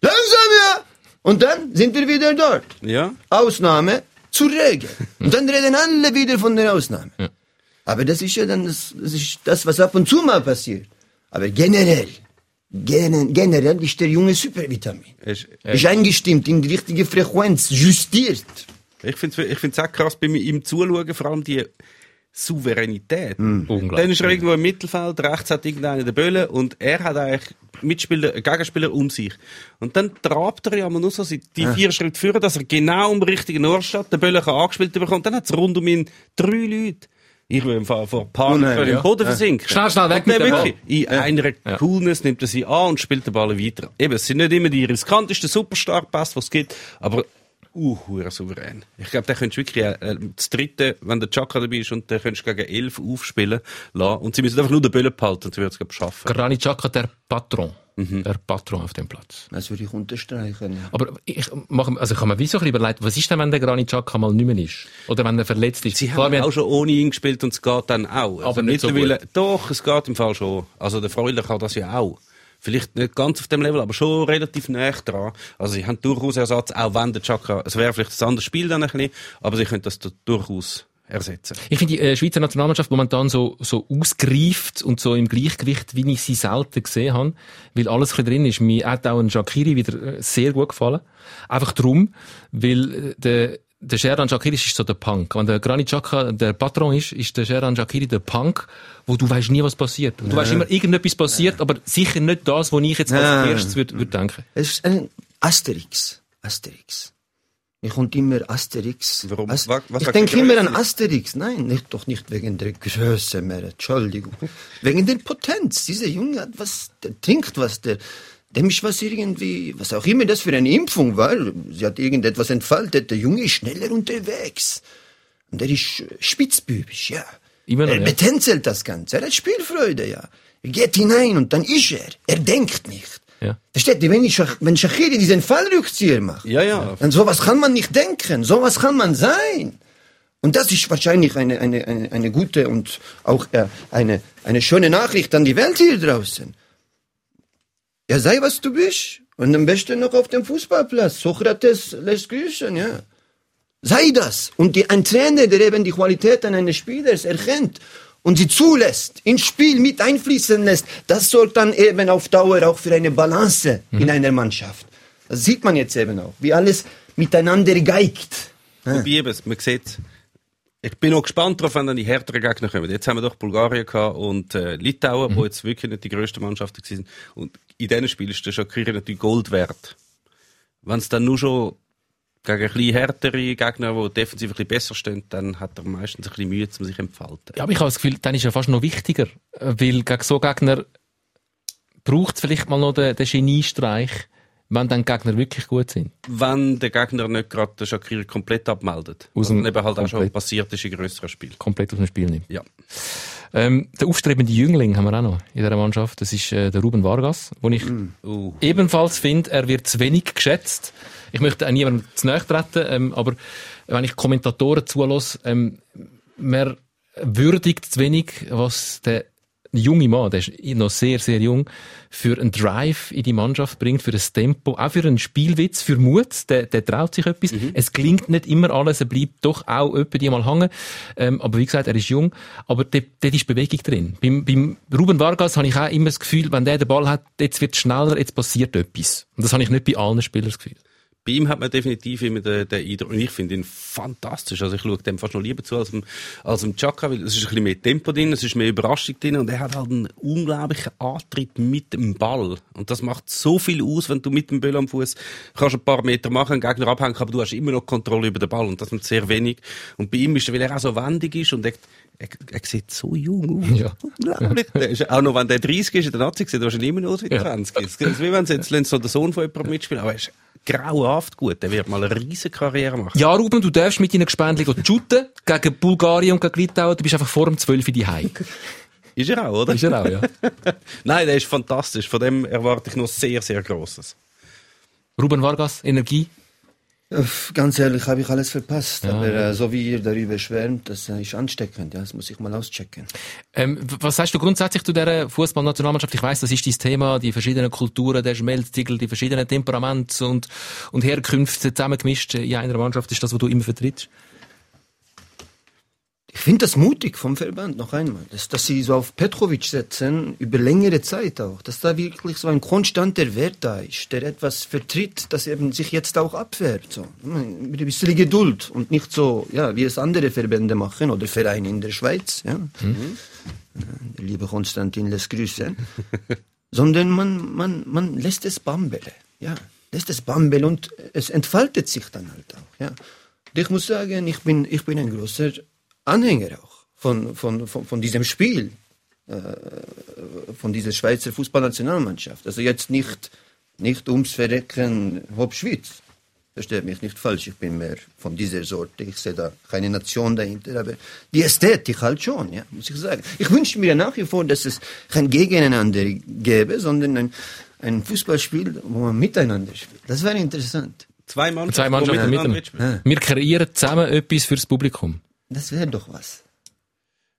Langsam, ja? Und dann sind wir wieder dort. Ja? Ausnahme zur Regel. Und dann reden alle wieder von der Ausnahme. Aber das ist ja dann das, das, ist das, was ab und zu mal passiert. Aber generell, gen- generell ist der Junge Supervitamin. Ist, Ist eingestimmt in die richtige Frequenz, justiert. Ich finde es ich find's auch krass bei ihm zuschauen, vor allem die Souveränität. Unglaublich. Dann ist er irgendwo im Mittelfeld, rechts hat irgendeiner den Böllen und er hat eigentlich Mitspieler, äh, Gegenspieler um sich. Und dann trabt er ja mal nur so die vier Schritte führen, dass er genau am richtigen Ort steht, den Böllen kann angespielt bekommt. Dann hat es rund um ihn drei Leute. Ich will im Fall vor Panik ja. im Boden versinken. Schnell, schnell, weg mit dem wirklich, In einer Coolness nimmt er sie an und spielt den Ball weiter. Eben, es sind nicht immer die riskantesten Superstar-Pass, die es gibt, aber uh, souverän. Ich glaube, da könntest du wirklich äh, äh, das dritte, wenn der Chaka dabei ist, und dann könntest du gegen elf aufspielen lassen. Und sie müssen einfach nur den Böllen behalten, und sie würden es, glaube ich, schaffen. Granit Xhaka, der Patron. Mhm. Der Patron auf dem Platz. Das würde ich unterstreichen. Aber ich, mach, also ich habe mir wie so ein bisschen überlegt, was ist denn, wenn der Granit Xhaka mal nicht mehr ist? Oder wenn er verletzt ist? Sie Klar, haben wir auch schon ohne ihn gespielt und es geht dann auch. Also Aber nicht so mittlerweile- Doch, es geht im Fall schon. Also der Freuler kann das ja auch. Vielleicht nicht ganz auf dem Level, aber schon relativ nah dran. Also sie haben durchaus Ersatz, auch wenn der Chaka, es wäre vielleicht ein anderes Spiel dann ein bisschen, aber sie können das da durchaus ersetzen. Ich finde die äh, Schweizer Nationalmannschaft momentan so, so ausgereift und so im Gleichgewicht, wie ich sie selten gesehen habe, weil alles ein drin ist. Mir hat auch ein Shakiri wieder äh, sehr gut gefallen. Einfach drum, weil äh, der, der Sheran Shakiri ist so der Punk. Wenn der Granit Xhaka der Patron ist, ist der Sheran Shakiri der Punk, wo du weißt nie, was passiert. Und du weißt immer, irgendetwas passiert, aber sicher nicht das, was ich jetzt als erstes würde würd denken. Es ist ein Asterix. Asterix. Mir kommt immer Asterix. Warum? As Was- was ich denke immer an? Asterix. Nein, nicht, doch nicht wegen der Größe mehr. Entschuldigung. wegen der Potenz. Dieser Junge hat was, der trinkt was, der, dem ist was irgendwie, was auch immer das für eine Impfung war. Sie hat irgendetwas entfaltet. Der Junge ist schneller unterwegs. Und er ist spitzbübisch, ja. Immer noch, er ja. betänzelt das Ganze. Er hat Spielfreude, ja. Er geht hinein und dann ist er. Er denkt nicht. Ja. Versteht ihr, wenn, ich, wenn Shakiri diesen Fallrückzieher macht, Ja, ja. dann sowas kann man nicht denken, sowas kann man sein. Und das ist wahrscheinlich eine, eine, eine, eine gute und auch äh, eine, eine schöne Nachricht an die Welt hier draußen. Ja, sei was du bist. Und am besten noch auf dem Fußballplatz. Sokrates lässt grüßen, ja. Sei das. Und die, ein Trainer, der eben die Qualitäten eines Spielers erkennt und sie zulässt, ins Spiel mit einfließen lässt, das sorgt dann eben auf Dauer auch für eine Balance in einer Mannschaft. Das sieht man jetzt eben auch, wie alles miteinander geigt. Wobei eben, man sieht, ich bin noch gespannt darauf, wenn dann die härteren Gegner kommen. Jetzt haben wir doch Bulgarien gehabt und äh, Litauen, wo jetzt wirklich nicht die grössten Mannschaften waren. Und in diesen Spielen ist der Shakiri natürlich Gold wert. Wenn es dann nur schon gegen ein bisschen härtere Gegner, die defensiv ein bisschen besser stehen, dann hat er meistens ein bisschen Mühe, um sich entfalten. Ja, aber ich habe das Gefühl, dann ist er fast noch wichtiger, äh, weil gegen so Gegner braucht es vielleicht mal noch den, den Geniestreich, wenn dann die Gegner wirklich gut sind. Wenn der Gegner nicht gerade den Shakiri komplett abmeldet. Aus Was dem- eben halt auch schon komplett. passiert ist in grösseren Spielen. Komplett aus dem Spiel nimmt. Ja. Ähm, der aufstrebende Jüngling haben wir auch noch in dieser Mannschaft. Das ist äh, der Ruben Vargas, wo ich Uh. ebenfalls finde, er wird zu wenig geschätzt. Ich möchte auch niemandem zu nahe treten, ähm, aber wenn ich Kommentatoren zulasse, ähm, man würdigt zu wenig, was der junge Mann, der ist noch sehr, sehr jung, für einen Drive in die Mannschaft bringt, für ein Tempo, auch für einen Spielwitz, für Mut, der, der traut sich etwas. Es klingt nicht immer alles, er bleibt doch auch öppe die mal hängen. Ähm, aber wie gesagt, er ist jung, aber dort, ist Bewegung drin. Beim, beim Ruben Vargas habe ich auch immer das Gefühl, wenn der den Ball hat, jetzt wird es schneller, jetzt passiert etwas. Und das habe ich nicht bei allen Spielern das Gefühl. Bei ihm hat man definitiv immer den, den Eindruck, und ich finde ihn fantastisch. Also ich schaue dem fast noch lieber zu als dem, als dem Chaka, weil es ist ein bisschen mehr Tempo drin, es ist mehr Überraschung drin und er hat halt einen unglaublichen Antrieb mit dem Ball. Und das macht so viel aus, wenn du mit dem Ball am Fuß kannst ein paar Meter machen, einen Gegner abhängen, aber du hast immer noch Kontrolle über den Ball und das mit sehr wenig. Und bei ihm ist, weil er auch so wendig ist und er, er, er sieht so jung aus. Ja. Unglaublich. [laughs] Ist, auch noch wenn der 30 ist, der Nazi sieht er wahrscheinlich immer noch aus wie Ja. 20. Es ist wie wenn sie jetzt so der Sohn von jemandem mitspielen, aber er ist grauenhaft gut. Der wird mal eine riesige Karriere machen. Ja, Ruben, du darfst mit deinen Gespendli shooten [laughs] gegen Bulgarien und gegen Litauen. Du bist einfach vor dem 12 in die. [laughs] Ist er auch, oder? Ist er auch, ja. [laughs] Nein, der ist fantastisch. Von dem erwarte ich noch sehr, sehr Grosses. Ruben Vargas, Energie. Ganz ehrlich, habe ich alles verpasst. Ja, Aber ja. äh, so wie ihr darüber schwärmt, das äh, ist ansteckend. Ja, das muss ich mal auschecken. Ähm, was sagst du grundsätzlich zu dieser Fußballnationalmannschaft? Ich weiss, das ist dein Thema, die verschiedenen Kulturen, der Schmelztiegel, die verschiedenen Temperaments und, und Herkünfte zusammengemischt in einer Mannschaft. Ist das, was du immer vertrittst? Ich finde das mutig vom Verband, noch einmal, dass, dass sie so auf Petrovic setzen, über längere Zeit auch, dass da wirklich so ein konstanter Wert da ist, der etwas vertritt, das eben sich jetzt auch abwehrt. So. Mit ein bisschen Geduld und nicht so, ja, wie es andere Verbände machen oder Vereine in der Schweiz. Ja. Der liebe Konstantin lässt Grüße. Sondern man, man, man lässt es bambele. Ja, lässt es bambeln und es entfaltet sich dann halt auch. Ja. Und ich muss sagen, ich bin, ich bin ein großer Anhänger auch von, von, von, von diesem Spiel, äh, von dieser Schweizer Fußballnationalmannschaft. Also jetzt nicht, nicht ums Verrecken Hop Schweiz. Versteht mich nicht falsch, ich bin mehr von dieser Sorte. Ich sehe da keine Nation dahinter, aber die Ästhetik halt schon, ja, muss ich sagen. Ich wünsche mir nach wie vor, dass es kein Gegeneinander gäbe, sondern ein, ein Fußballspiel, wo man miteinander spielt. Das wäre interessant. Zwei Mannschaften, Zwei Mannschaften miteinander miteinander. mitspielen. Wir kreieren zusammen etwas fürs Publikum. Das wäre doch was.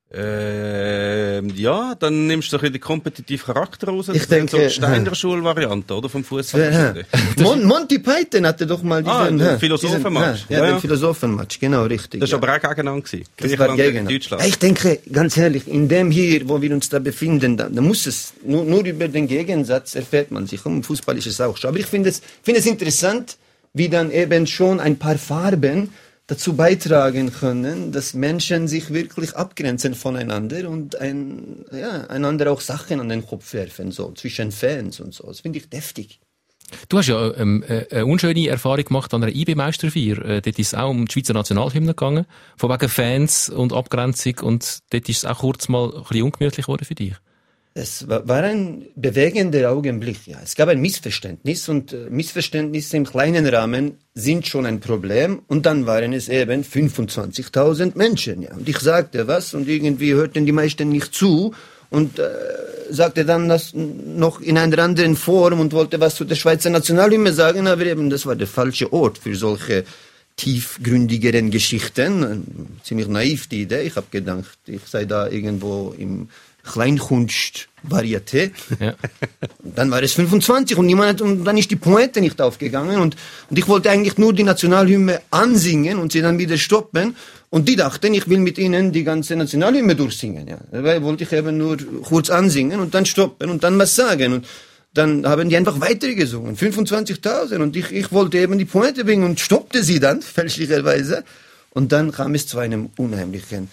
Ähm, ja, dann nimmst du ein bisschen den kompetitiven Charakter raus. Ich Das so denke, die Steiner Schulvariante, oder? Vom Fußball. Ja. wahrscheinlich. Mon Monty Python hatte doch mal diesen, Ah, den ja, Philosophenmatch. Ja, Ja, ja, ja. den Philosophenmatch, genau, richtig. Das ja. war aber auch gegeneinander. gewesen. Das war gegen Deutschland. Ja, Ich denke, ganz ehrlich, in dem hier, wo wir uns da befinden, da, da muss es, nur, nur über den Gegensatz erfährt man sich. Und im Fußball ist es auch schon. Aber ich finde es, finde es interessant, wie dann eben schon ein paar Farben dazu beitragen können, dass Menschen sich wirklich abgrenzen voneinander und ein, ja, einander auch Sachen an den Kopf werfen, so, zwischen Fans und so. Das finde ich deftig. Du hast ja ähm, äh, eine unschöne Erfahrung gemacht an einer IB-Meisterfeier. Äh, dort ist es auch um die Schweizer Nationalhymne gegangen. Von wegen Fans und Abgrenzung. Und dort ist es auch kurz mal ein bisschen ungemütlich geworden für dich. Es war, ein bewegender Augenblick, ja. Es gab ein Missverständnis und äh, Missverständnisse im kleinen Rahmen sind schon ein Problem und dann waren es eben 25.000 Menschen, ja. Und ich sagte was und irgendwie hörten die meisten nicht zu und äh, sagte dann das noch in einer anderen Form und wollte was zu der Schweizer Nationalhymne sagen, aber eben das war der falsche Ort für solche tiefgründigeren Geschichten. Ziemlich naiv die Idee. Ich habe gedacht, ich sei da irgendwo im Kleinkunst-Varieté. Ja. [laughs] Dann war es 25 und niemand hat, und dann ist die Pointe nicht aufgegangen und, und ich wollte eigentlich nur die Nationalhymne ansingen und sie dann wieder stoppen und die dachten, ich will mit ihnen die ganze Nationalhymne durchsingen, ja. Dabei wollte ich eben nur kurz ansingen und dann stoppen und dann was sagen und dann haben die einfach weitergesungen, 25.000 und ich, ich wollte eben die Pointe bringen und stoppte sie dann, [laughs] fälschlicherweise und dann kam es zu einem unheimlichen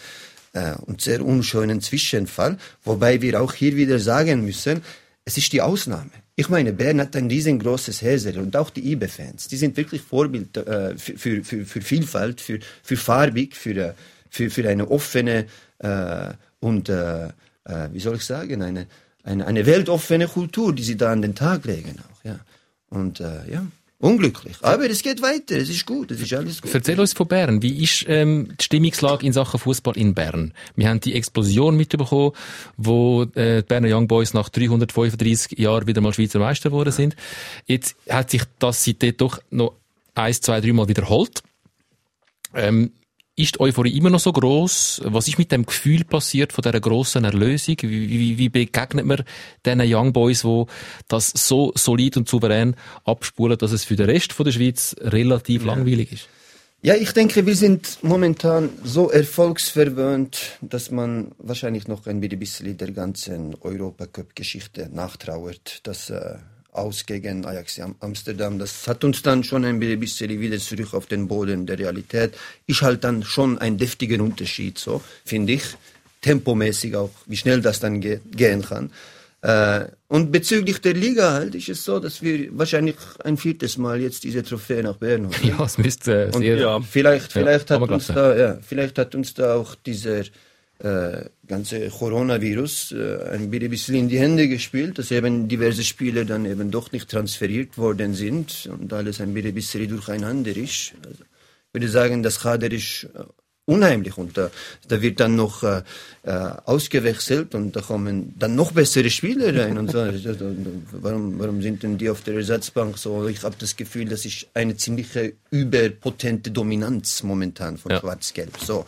äh, und sehr unschönen Zwischenfall, wobei wir auch hier wieder sagen müssen, es ist die Ausnahme. Ich meine, Bern hat ein riesengroßes Hersel und auch die IB-Fans, die sind wirklich Vorbild äh, für, für, für, für Vielfalt, für, für farbig, für, äh, für, für eine offene äh, und, äh, äh, wie soll ich sagen, eine, eine, eine weltoffene Kultur, die sie da an den Tag legen auch, ja. Und äh, ja, unglücklich. Aber es geht weiter, es ist gut, es ist alles gut. Erzähl uns von Bern. Wie ist ähm, die Stimmungslage in Sachen Fußball in Bern? Wir haben die Explosion mitbekommen, wo äh, die Berner Young Boys nach 335 Jahren wieder mal Schweizer Meister geworden sind. Jetzt hat sich das seitdem doch noch eins, zwei, dreimal wiederholt. Ähm, ist die Euphorie immer noch so groß? Was ist mit dem Gefühl passiert von dieser grossen Erlösung? Wie, wie, wie begegnet man diesen Young Boys, wo das so solid und souverän abspulen, dass es für den Rest von der Schweiz relativ langweilig ist? Ja, ich denke, wir sind momentan so erfolgsverwöhnt, dass man wahrscheinlich noch ein bisschen der ganzen Europacup-Geschichte nachtrauert. Das äh, Aus gegen Ajax Am- Amsterdam, das hat uns dann schon ein bisschen wieder zurück auf den Boden der Realität. Ist halt dann schon ein deftiger Unterschied, so finde ich. Tempomäßig auch, wie schnell das dann ge gehen kann. Äh, und bezüglich der Liga halt ist es so, dass wir wahrscheinlich ein viertes Mal jetzt diese Trophäe nach Bern holen. [laughs] Ja, es müsste äh, Und sehr... ja, vielleicht, vielleicht, Ja, hat uns da, ja, vielleicht hat uns da auch dieser äh, ganze Coronavirus äh, ein bisschen in die Hände gespielt, dass eben diverse Spieler dann eben doch nicht transferiert worden sind und alles ein bisschen durcheinander ist. Also, ich würde sagen, das Kader ist äh, unheimlich und da, da wird dann noch äh, äh, ausgewechselt und da kommen dann noch bessere Spieler rein und so. [laughs] Also, warum, warum sind denn die auf der Ersatzbank so? Ich habe das Gefühl, das ist eine ziemliche überpotente Dominanz momentan von Ja. Schwarz-Gelb. So,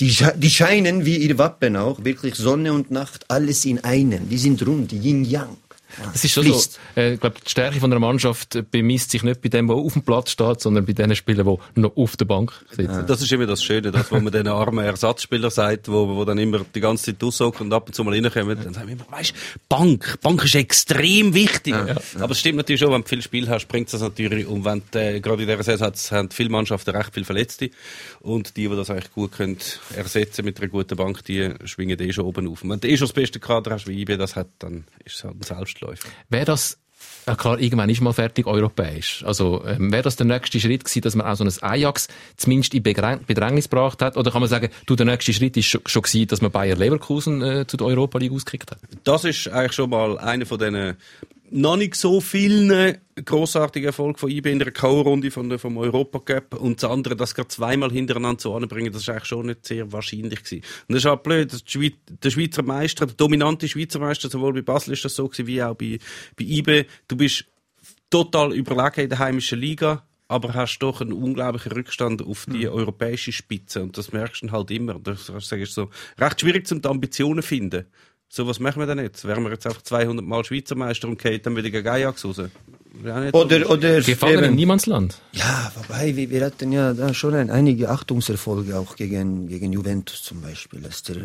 die, die scheinen wie ihr Wappen auch wirklich Sonne und Nacht alles in einem. Die sind rund, Yin-Yang. Ja, Es ist schon so, fließt. äh, ich glaube, die Stärke von einer Mannschaft äh, bemisst sich nicht bei dem, der auf dem Platz steht, sondern bei den Spielern, die noch auf der Bank sitzen. Das ist immer das Schöne, das, wo man [laughs] den armen Ersatzspieler sagt, wo, wo dann immer die ganze Zeit raushocken und ab und zu mal reinkommen, dann sagen wir immer, weißt, Bank, Bank ist extrem wichtig. Aber es stimmt natürlich schon, wenn du viel Spiel hast, bringt es das natürlich, und wenn, äh, gerade in dieser Saison haben viele Mannschaften recht viel Verletzte, und die, die das eigentlich gut können ersetzen mit einer guten Bank, die schwingen eh schon oben auf. Wenn du eh schon das beste Kader hast, wie IB das hat, dann ist es halt ein Selbstläufer. Wäre das, ja klar, irgendwann ist mal fertig europäisch. Also, ähm, wäre das der nächste Schritt gewesen, dass man auch so ein Ajax zumindest in Bedrängnis gebracht hat? Oder kann man sagen, du, der nächste Schritt ist schon, schon gewesen, dass man Bayer Leverkusen äh, zu der Europa League ausgekickt hat? das ist eigentlich schon mal einer von diesen noch nicht so vielen grossartigen Erfolgen von IB in der K.O.-Runde vom Europacup und das andere, das gerade zweimal hintereinander zu anbringen, das ist eigentlich schon nicht sehr wahrscheinlich gewesen. Und das ist auch blöd, dass Schweiz, der Schweizer Meister, der dominante Schweizer Meister, sowohl bei Basel ist das so gewesen, wie auch bei, bei IB, du bist total überlegen in der heimischen Liga, aber hast doch einen unglaublichen Rückstand auf die europäische Spitze und das merkst du halt immer. Das ist so recht schwierig, zum die Ambitionen zu finden. So, was machen wir denn jetzt? Wären wir jetzt einfach 200 Mal Schweizer Meister und gehen dann wieder gegen Ajax raus? Ja, Oder, oder Gefangen im eben, Niemandsland. Ja, wobei, wir, wir hatten ja da schon ein, einige Achtungserfolge auch gegen, gegen Juventus zum Beispiel. Dass der,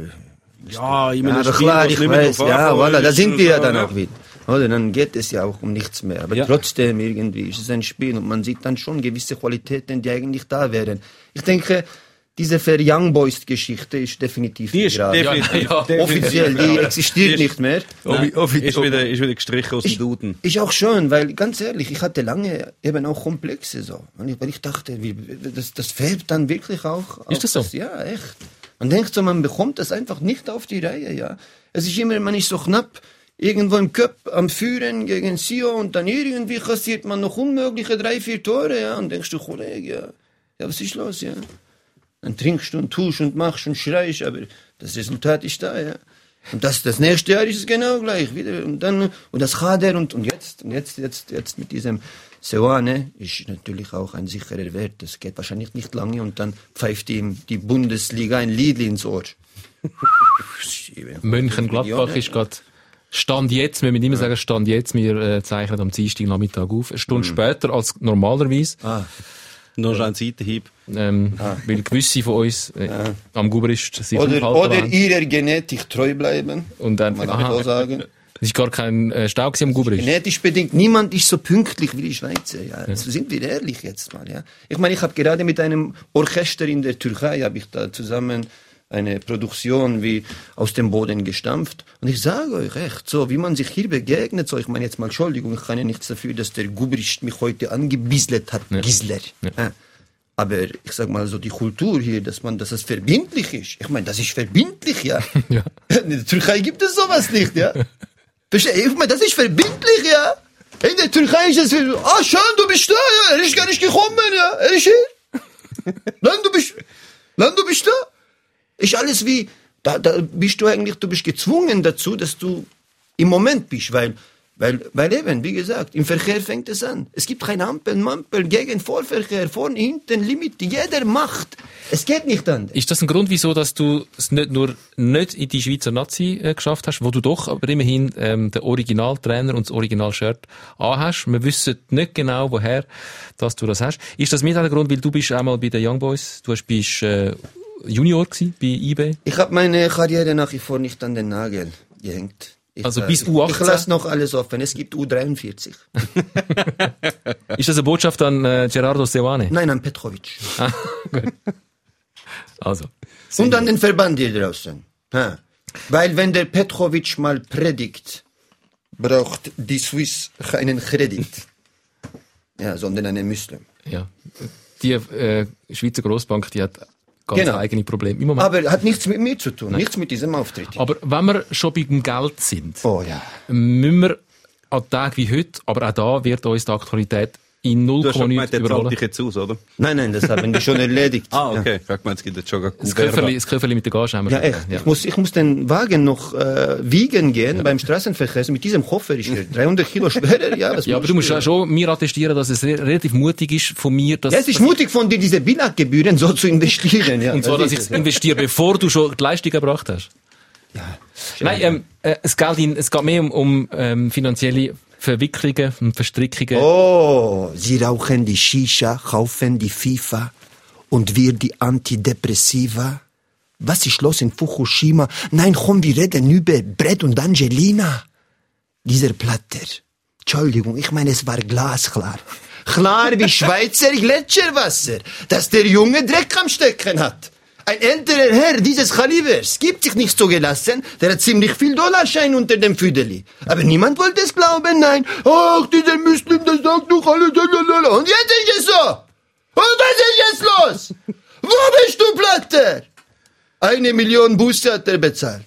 ja, ich ja, meine, Spiel, klar, ich weiß, ja, voilà, da sind wir ja dann ja. auch wieder. Oder dann geht es ja auch um nichts mehr. Aber Ja. trotzdem irgendwie ist es ein Spiel und man sieht dann schon gewisse Qualitäten, die eigentlich da wären. Ich denke, diese Fair Young Boys Geschichte ist definitiv Die ist definitiv, Ja, definitiv offiziell, die existiert Die ist- nicht mehr. Nein, ist, wieder, ist wieder gestrichen aus dem Duden. ist auch schön, weil ganz ehrlich, ich hatte lange eben auch Komplexe so. Weil ich, weil ich dachte, wie, das, das färbt dann wirklich auch. Ist das so? auf ja, echt. Man denkt so, man bekommt das einfach nicht auf die Reihe, ja. Es ist immer, man ist so knapp irgendwo im Cup am Führen gegen Sio und dann irgendwie kassiert man noch unmögliche drei, vier Tore, ja. Und denkst du, Kollege, ja, ja was ist los, ja. Dann trinkst du und tust und machst und schreist, aber das Resultat ist da, ja. Und das, das nächste Jahr ist es genau gleich wieder. Und dann, und das Kader und, und jetzt, und jetzt, jetzt, jetzt mit diesem Seoane ist natürlich auch ein sicherer Wert. Das geht wahrscheinlich nicht lange und dann pfeift ihm die Bundesliga ein Lied ins Ohr. [laughs] Mönchengladbach ist gerade Stand jetzt, wir müssen immer sagen, Stand jetzt, wir äh, zeichnen am Dienstag Nachmittag auf. Eine Stunde später als normalerweise. Ah, Noch ein Seitenhieb. Ähm, Weil gewisse von uns äh, am Guberist sich oder, oder ihrer Genetik treu bleiben. Und dann, Kann aha, so sagen. es ist gar kein äh, Stau am Guberist. Genetisch bedingt. Niemand ist so pünktlich wie die Schweizer. Ja. So sind wir ehrlich jetzt mal. Ja. Ich meine, ich habe gerade mit einem Orchester in der Türkei, habe ich da zusammen eine Produktion wie aus dem Boden gestampft. Und ich sage euch echt, so wie man sich hier begegnet, so ich meine jetzt mal Entschuldigung, ich kann ja nichts dafür, dass der Gubrist mich heute angebisselt hat, Gisler. Ja. Aber ich sag mal so die Kultur hier, dass man, dass es verbindlich ist. Ich meine, das ist verbindlich, ja. [laughs] Ja. In der Türkei gibt es sowas nicht, ja. [laughs] Ich meine, das ist verbindlich, ja. In der Türkei ist es, ah, schön, du bist da, ja. Er ist gar nicht gekommen, ja. Er ist hier. [laughs] Nein, du bist, nein, du bist da. Ist alles wie, da, da bist du eigentlich, du bist gezwungen dazu, dass du im Moment bist, weil, weil, weil eben, wie gesagt, im Verkehr fängt es an. Es gibt kein Ampel, Mampel, gegen Vorverkehr, vorne, hinten, Limit, jeder macht. Es geht nicht anders. Ist das ein Grund, wieso, dass du es nicht nur nicht in die Schweizer Nazi äh, geschafft hast, wo du doch aber immerhin ähm, den Originaltrainer und das Original-Shirt anhast? Wir wissen nicht genau, woher dass du das hast. Ist das mit der Grund, weil du bist einmal bei den Young Boys, du hast, bist äh, Junior gewesen bei IB? Ich habe meine Karriere nach wie vor nicht an den Nagel gehängt. Ich, Also äh, bis ich, U18? Ich lasse noch alles offen. Es gibt U43. [laughs] Ist das eine Botschaft an äh, Gerardo Seoane? Nein, an Petrovic. [laughs] Also. Und an den Verband hier draußen. Ha. Weil wenn der Petrovic mal predigt, braucht die Swiss keinen Kredit. Ja, sondern einen Muslim. Ja. Die äh, Schweizer Grossbank, die hat ganz Genau. eigene Probleme. Im Moment. Aber hat nichts mit mir zu tun, nichts mit diesem Auftritt. Aber wenn wir schon beim Geld sind, Oh ja. müssen wir an Tagen wie heute, aber auch da wird uns die Aktualität in 0, Du hast schon gemeint, der zahlt dich jetzt aus, oder? Nein, nein, das haben die schon erledigt. [laughs] Ah, okay. Ich habe gemeint, es gibt jetzt schon gar Das Köfferli, das Köfferli mit der Gage haben wir Ja, schon. echt. Ich, muss, ich muss den Wagen noch äh, wiegen gehen beim Straßenverkehr. Also mit diesem Koffer ist er 300 Kilo schwerer. Ja, was Ja, aber du musst ja schon mir attestieren, dass es re relativ mutig ist von mir, dass, Ja, es ist mutig von dir, diese Bilaggebühren so zu investieren. Ja, [laughs] und zwar, dass ich es, es investiere, bevor du schon die Leistung erbracht hast. Nein, ähm, äh, es, geht in, es geht mehr um, um ähm, finanzielle Verwicklungen und Verstrickungen. Oh, sie rauchen die Shisha, kaufen die FIFA und wir die Antidepressiva. Was ist los in Fukushima? Nein, komm, wir reden über Brett und Angelina. Dieser Platter. Entschuldigung, ich meine, es war glasklar. Klar wie Schweizer Gletscherwasser, dass der Junge Dreck am Stecken hat. Ein älterer Herr dieses Kalibers gibt sich nicht so gelassen, der hat ziemlich viel Dollarschein unter dem Füdeli. Aber niemand wollte es glauben, nein. Ach, dieser Muslim, der sagt doch alles. Und jetzt ist es so. Und was ist jetzt los? Wo bist du, Platter? Eine Million Buße hat er bezahlt.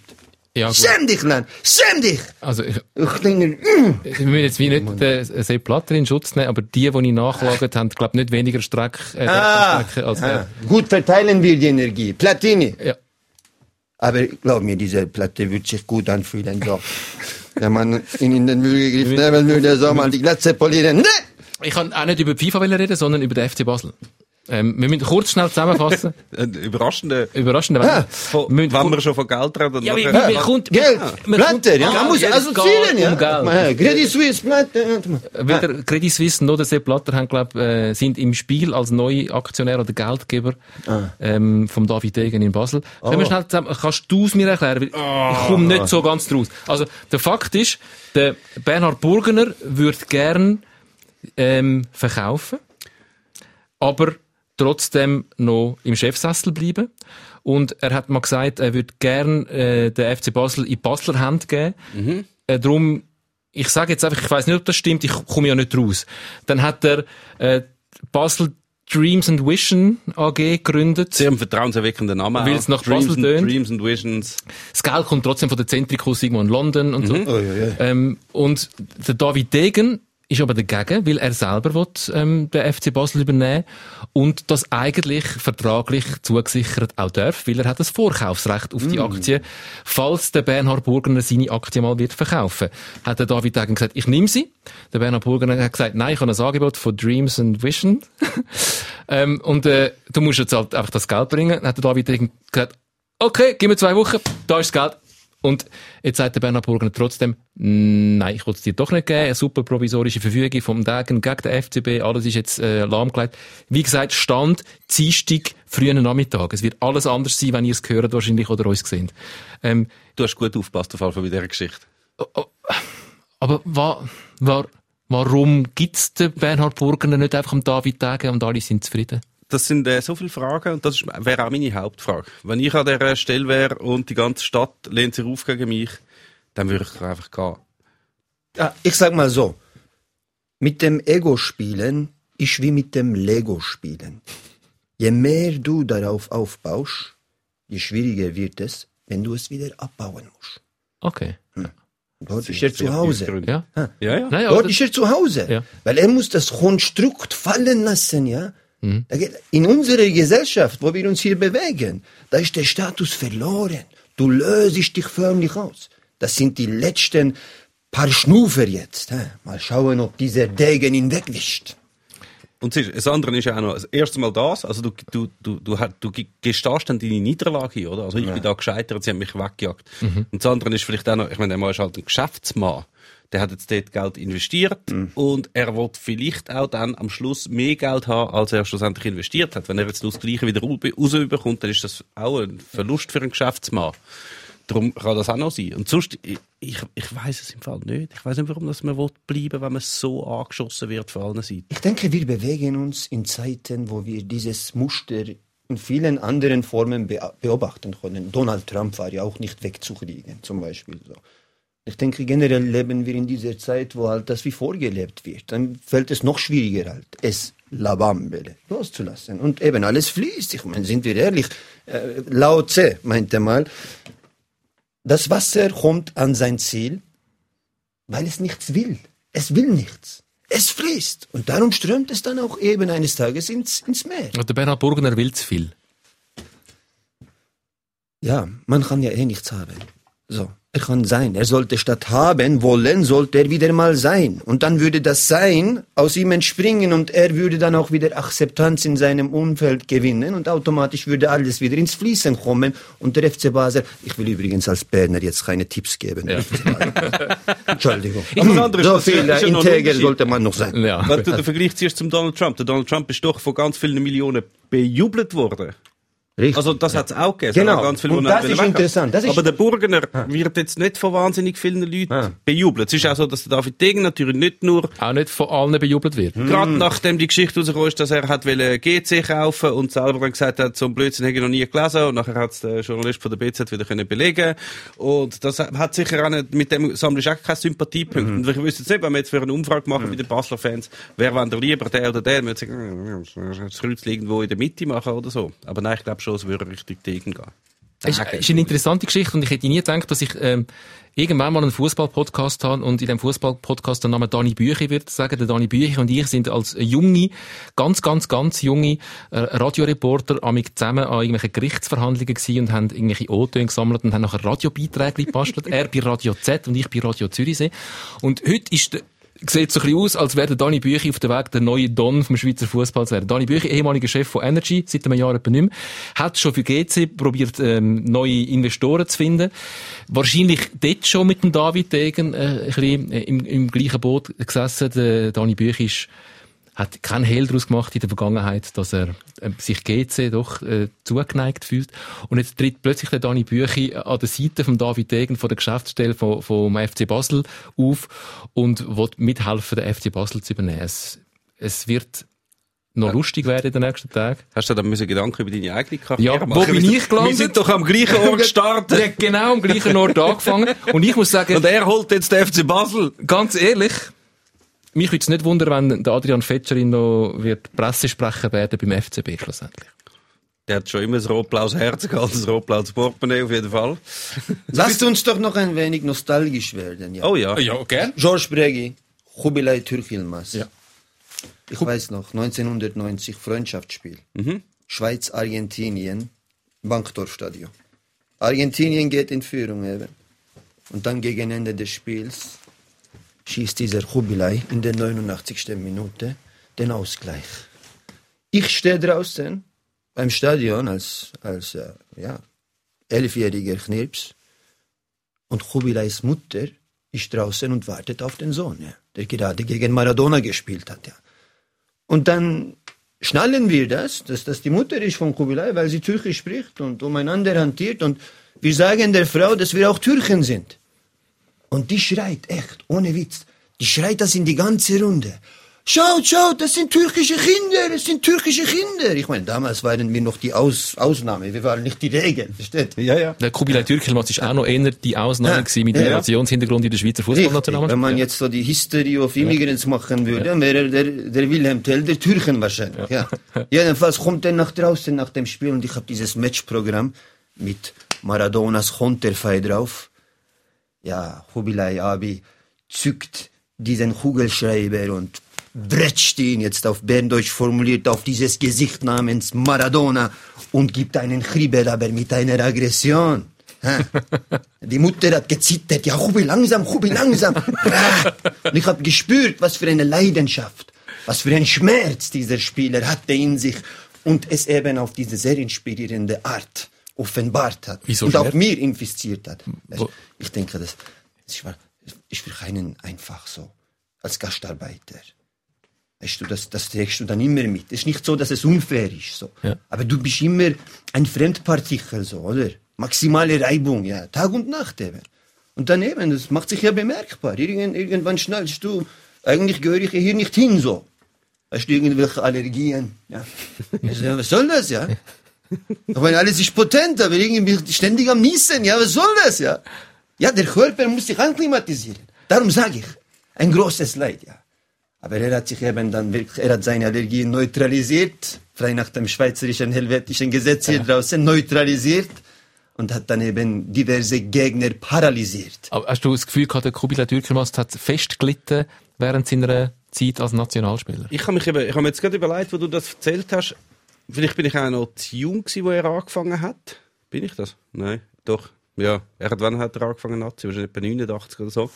Ja, gut. Schäm dich, Lan, schäm dich. Also, ich, Ich denke, mm. jetzt wie nicht den Sepp Platter in Schutz nehmen, aber die, die ich nachgelagert haben, glaube nicht weniger Streck, äh, Ah, Strecke als ah, er. gut verteilen wir die Energie. Platini. Ja. Aber glaub mir, diese Platte wird sich gut anfühlen. So. Wenn man ihn in den Müll gegriffen nehmen würde, so mal die Glatze polieren. Ne! Ich kann auch nicht über die FIFA reden, sondern über den FC Basel. Ähm, wir müssen kurz schnell zusammenfassen. [laughs] Ein überraschender, Überraschend. Ah, von, Wir wenn wir schon von Geld reden. Ja, wie, wie kommt, Geld, wir Platte, ja. Ah, Man muss assoziieren, geht ja. Um Geld. Man, Credit Suisse, Platte. Weder Credit Suisse noch der Sepp Blatter haben, glaub, äh, sind im Spiel als neue Aktionär oder Geldgeber ähm, vom David Degen in Basel. Können wir schnell zusammen, kannst du es mir erklären? Weil Ich komme nicht so ganz draus. Also der Fakt ist, der Bernhard Burgener würde gern ähm, verkaufen, aber trotzdem noch im Chefsessel bleiben. Und er hat mal gesagt, er würde gern äh, den FC Basel in die Basler Hand geben. Äh, drum, ich sage jetzt einfach, ich weiß nicht, ob das stimmt, ich komme ja nicht raus. Dann hat er äh, Basel Dreams and Vision AG gegründet. Sehr vertrauenserweckender Name. Weil es nach Dreams Basel and, tönt. Dreams and Visions. Das Geld kommt trotzdem von der Zentricus irgendwo in London und so. Oh, ja, ja. Ähm, und der David Degen ist aber dagegen, weil er selber will, ähm, den FC Basel übernehmen und das eigentlich vertraglich zugesichert auch darf, weil er hat das Vorkaufsrecht auf die Aktie. Falls der Bernhard Burgener seine Aktie mal wird verkaufen, hat der David Degen gesagt, ich nehme sie. Der Bernhard Burgener hat gesagt, nein, ich habe ein Angebot von Dreams and Vision. [laughs] ähm, und äh, du musst jetzt halt einfach das Geld bringen. Dann hat der David Degen gesagt, okay, gib mir zwei Wochen, da ist das Geld. Und jetzt sagt der Bernhard Burgener trotzdem, «Mm, nein, ich will es dir doch nicht geben. Eine super provisorische Verfügung vom Degen gegen den FCB. Alles ist jetzt äh, lahmgelegt. Wie gesagt, Stand Dienstag, frühen Nachmittag. Es wird alles anders sein, wenn ihr es hört wahrscheinlich oder uns seht. Ähm, Du hast gut aufgepasst auf jeden Fall bei dieser Geschichte. aber wa, wa, warum gibt's den Bernhard Burgener nicht einfach am David Degen und alle sind zufrieden? Das sind äh, so viele Fragen und das wäre auch meine Hauptfrage. Wenn ich an dieser Stelle wäre und die ganze Stadt lehnt sich auf gegen mich, dann würde ich einfach gehen. Ah, ich sag mal so. Mit dem Ego-Spielen ist wie mit dem Lego-Spielen. Je mehr du darauf aufbaust, je schwieriger wird es, wenn du es wieder abbauen musst. Okay. Dort ist er zu Hause. Ja? Ja, ja. Dort ist er zu Hause. Ja. Weil er muss das Konstrukt fallen lassen, ja. Mhm. In unserer Gesellschaft, wo wir uns hier bewegen, da ist der Status verloren. Du löst dich förmlich aus. Das sind die letzten paar Schnufer jetzt. Mal schauen, ob dieser Degen ihn wegwischt. Und das ist- das andere ist ja auch noch, das erste Mal das, also du, du, du, du, du gestehst dann deine Niederlage oder? Also ich bin da gescheitert, sie haben mich weggejagt. Und das andere ist vielleicht auch noch, ich meine, Mann ist halt ein Geschäftsmann. Der hat jetzt dort Geld investiert und er wird vielleicht auch dann am Schluss mehr Geld haben, als er schlussendlich investiert hat. Wenn er jetzt nur das Gleiche wieder rausbekommt, dann ist das auch ein Verlust für einen Geschäftsmann. Darum kann das auch noch sein. Und sonst, ich, ich, ich weiß es im Fall nicht. Ich weiß nicht, warum das man will bleiben wenn man so angeschossen wird von allen Seiten. Ich denke, wir bewegen uns in Zeiten, wo wir dieses Muster in vielen anderen Formen be beobachten können. Donald Trump war ja auch nicht wegzukriegen, zum Beispiel. So. Ich denke, generell leben wir in dieser Zeit, wo halt das wie vorgelebt wird. Dann fällt es noch schwieriger halt, es La Bambele, loszulassen. Und eben alles fließt. Ich meine, sind wir ehrlich, äh, Lao Tse meinte mal, das Wasser kommt an sein Ziel, weil es nichts will. Es will nichts. Es fließt. Und darum strömt es dann auch eben eines Tages ins, ins Meer. Und der Bernhard Burgner will zu viel. Ja, man kann ja eh nichts haben. So, er kann sein. Er sollte statt haben wollen, sollte er wieder mal sein. Und dann würde das Sein aus ihm entspringen und er würde dann auch wieder Akzeptanz in seinem Umfeld gewinnen und automatisch würde alles wieder ins Fließen kommen. Und der FC Basel, ich will übrigens als Berner jetzt keine Tipps geben. [laughs] Entschuldigung. Andere ist, so viel ja integer sollte man noch sein. Ja. Wenn du den Vergleich ziehst zum Donald Trump, der Donald Trump ist doch von ganz vielen Millionen bejubelt worden. Richtig. Also das hat es auch gegeben. Genau. Ganz viele, Und das ist interessant. Das ist- Aber der Burgener wird jetzt nicht von wahnsinnig vielen Leuten Ah. bejubelt. Es ist auch so, dass der David Degen natürlich nicht nur Auch nicht von allen bejubelt wird. Gerade nachdem die Geschichte rausgekommen ist, dass er hat GC kaufen und selber dann gesagt hat, so einen Blödsinn hätte ich noch nie gelesen und nachher hat es der Journalist von der BZ wieder können belegen und das hat sicher auch nicht, mit dem sammlest du auch keine Sympathiepunkte. Und ich wüsste jetzt nicht, wenn wir jetzt für eine Umfrage machen bei den Basler Fans, wer wollen lieber, der oder der, dann würde sagen, das Kreuz irgendwo in der Mitte machen oder so. Aber nein, ich glaube schon, es würde Richtung Degen gehen. Es ist, ist eine interessante Geschichte und ich hätte nie gedacht, dass ich ähm, irgendwann mal einen Fußball-Podcast habe und in dem Fußball-Podcast der Name Dani Büchi wird sagen. Der Dani Büchi und ich sind als junge, ganz, ganz, ganz junge äh, Radioreporter amig zusammen an irgendwelchen Gerichtsverhandlungen gewesen und haben irgendwelche O-Töne gesammelt und haben nachher Radiobeiträge [laughs] gebastelt. er bei Radio Z und ich bei Radio Zürichsee. Und heute ist der Sieht so ein bisschen aus, als wäre Dani Büchi auf dem Weg, der neue Don vom Schweizer Fußball zu werden. Dani Büchi, ehemaliger Chef von Energy, seit einem Jahr etwa nicht mehr, hat schon für GC probiert, ähm, neue Investoren zu finden. Wahrscheinlich dort schon mit dem David Degen äh, ein bisschen äh, im, im gleichen Boot gesessen. Der Dani Büchi ist hat keinen Hehl daraus gemacht in der Vergangenheit, dass er äh, sich GC doch äh, zugeneigt fühlt. Und jetzt tritt plötzlich der Dani Büchi an der Seite von David Degen von der Geschäftsstelle vom, vom FC Basel auf und will mithelfen, den FC Basel zu übernehmen. Es, es wird noch lustig werden in den nächsten Tagen. Hast du dann müssen Gedanken über deine eigene Karriere Ja, machen? wo bin Wir ich gelandet? Wir sind doch am gleichen Ort [laughs] gestartet. Der hat genau am gleichen Ort angefangen. Und ich muss sagen, Und er holt jetzt den FC Basel. ganz ehrlich, mich würde es nicht wundern, wenn der Adrian Fetscherin noch wird Pressesprecher werden beim FCB schlussendlich. Der hat schon immer ein rot-blaues Herz gehabt, ein rot-blaues Portemonnaie auf jeden Fall. [laughs] Lasst uns doch noch ein wenig nostalgisch werden. Ja. Oh ja. Ja, gern. George Bregi, Kubilay Türkilmaz. Ich weiß noch, 1990 Freundschaftsspiel. Schweiz-Argentinien, Bankdorfstadion. Argentinien geht in Führung eben. Und dann gegen Ende des Spiels schießt dieser Kubilay in der 89. Minute den Ausgleich. Ich stehe draußen beim Stadion als, als äh, ja, elfjähriger Knirps und Kubilays Mutter ist draußen und wartet auf den Sohn, ja, der gerade gegen Maradona gespielt hat. Ja. Und dann schnallen wir das, dass das die Mutter ist von Kubilay, weil sie Türkisch spricht und umeinander hantiert. Und wir sagen der Frau, dass wir auch Türken sind. Und die schreit, echt, ohne Witz, die schreit das in die ganze Runde. Schaut, schaut, das sind türkische Kinder, das sind türkische Kinder. Ich meine, damals waren wir noch die Aus Ausnahme, wir waren nicht die Regel, versteht? Ja, ja. Der Kubilay Türkelmatz ist auch noch eher die Ausnahme Ja. gewesen mit Ja. Migrationshintergrund in der Schweizer. Fußballnationalmannschaft. Wenn man Ja. jetzt so die History of Immigrants machen würde, wäre der, der Wilhelm Tell der Türken wahrscheinlich. Ja. [laughs] Jedenfalls kommt er nach draußen nach dem Spiel und ich habe dieses Matchprogramm mit Maradonas Konterfei drauf. Ja, Hubilay Abi zückt diesen Kugelschreiber und bretscht ihn jetzt auf Berndeutsch formuliert auf dieses Gesicht namens Maradona und gibt einen Kribbel, aber mit einer Aggression. [laughs] Die Mutter hat gezittert, ja, Hubi, langsam, Hubi, langsam. Und ich habe gespürt, was für eine Leidenschaft, was für ein Schmerz dieser Spieler hatte in sich und es eben auf diese sehr inspirierende Art offenbart hat Wieso und auch mir infiziert hat. Wo- Ich denke, das ist, ist für keinen einfach so, als Gastarbeiter. Weißt du, das, das trägst du dann immer mit. Es ist nicht so, dass es unfair ist, so. Ja. Aber du bist immer ein Fremdpartikel, so, oder? Maximale Reibung, ja. Tag und Nacht eben. Und daneben, das macht sich ja bemerkbar. Irgend, irgendwann schnallst du, eigentlich gehöre ich hier nicht hin, so. Hast du irgendwelche Allergien? Ja. [laughs] Also, ja, was soll das, ja? Ich meine, alles ist potent, aber irgendwie ständig am Niesen, ja, was soll das, ja? Ja, der Körper muss sich anklimatisieren. Darum sage ich, ein großes Leid, ja. Aber er hat sich eben dann wirklich, er hat seine Allergien neutralisiert, frei nach dem schweizerischen helvetischen Gesetz hier draußen, neutralisiert und hat dann eben diverse Gegner paralysiert. Aber hast du das Gefühl gehabt, der Kubilay Türkelmast hat festgelitten während seiner Zeit als Nationalspieler? Ich habe mich eben, ich habe mir jetzt gerade überlegt, wo du das erzählt hast. Vielleicht bin ich auch noch zu jung gewesen, wo er angefangen hat. Bin ich das? Nein, doch. Ja, er hat, wann hat er angefangen, Nazi? Wahrscheinlich etwa 89 oder so.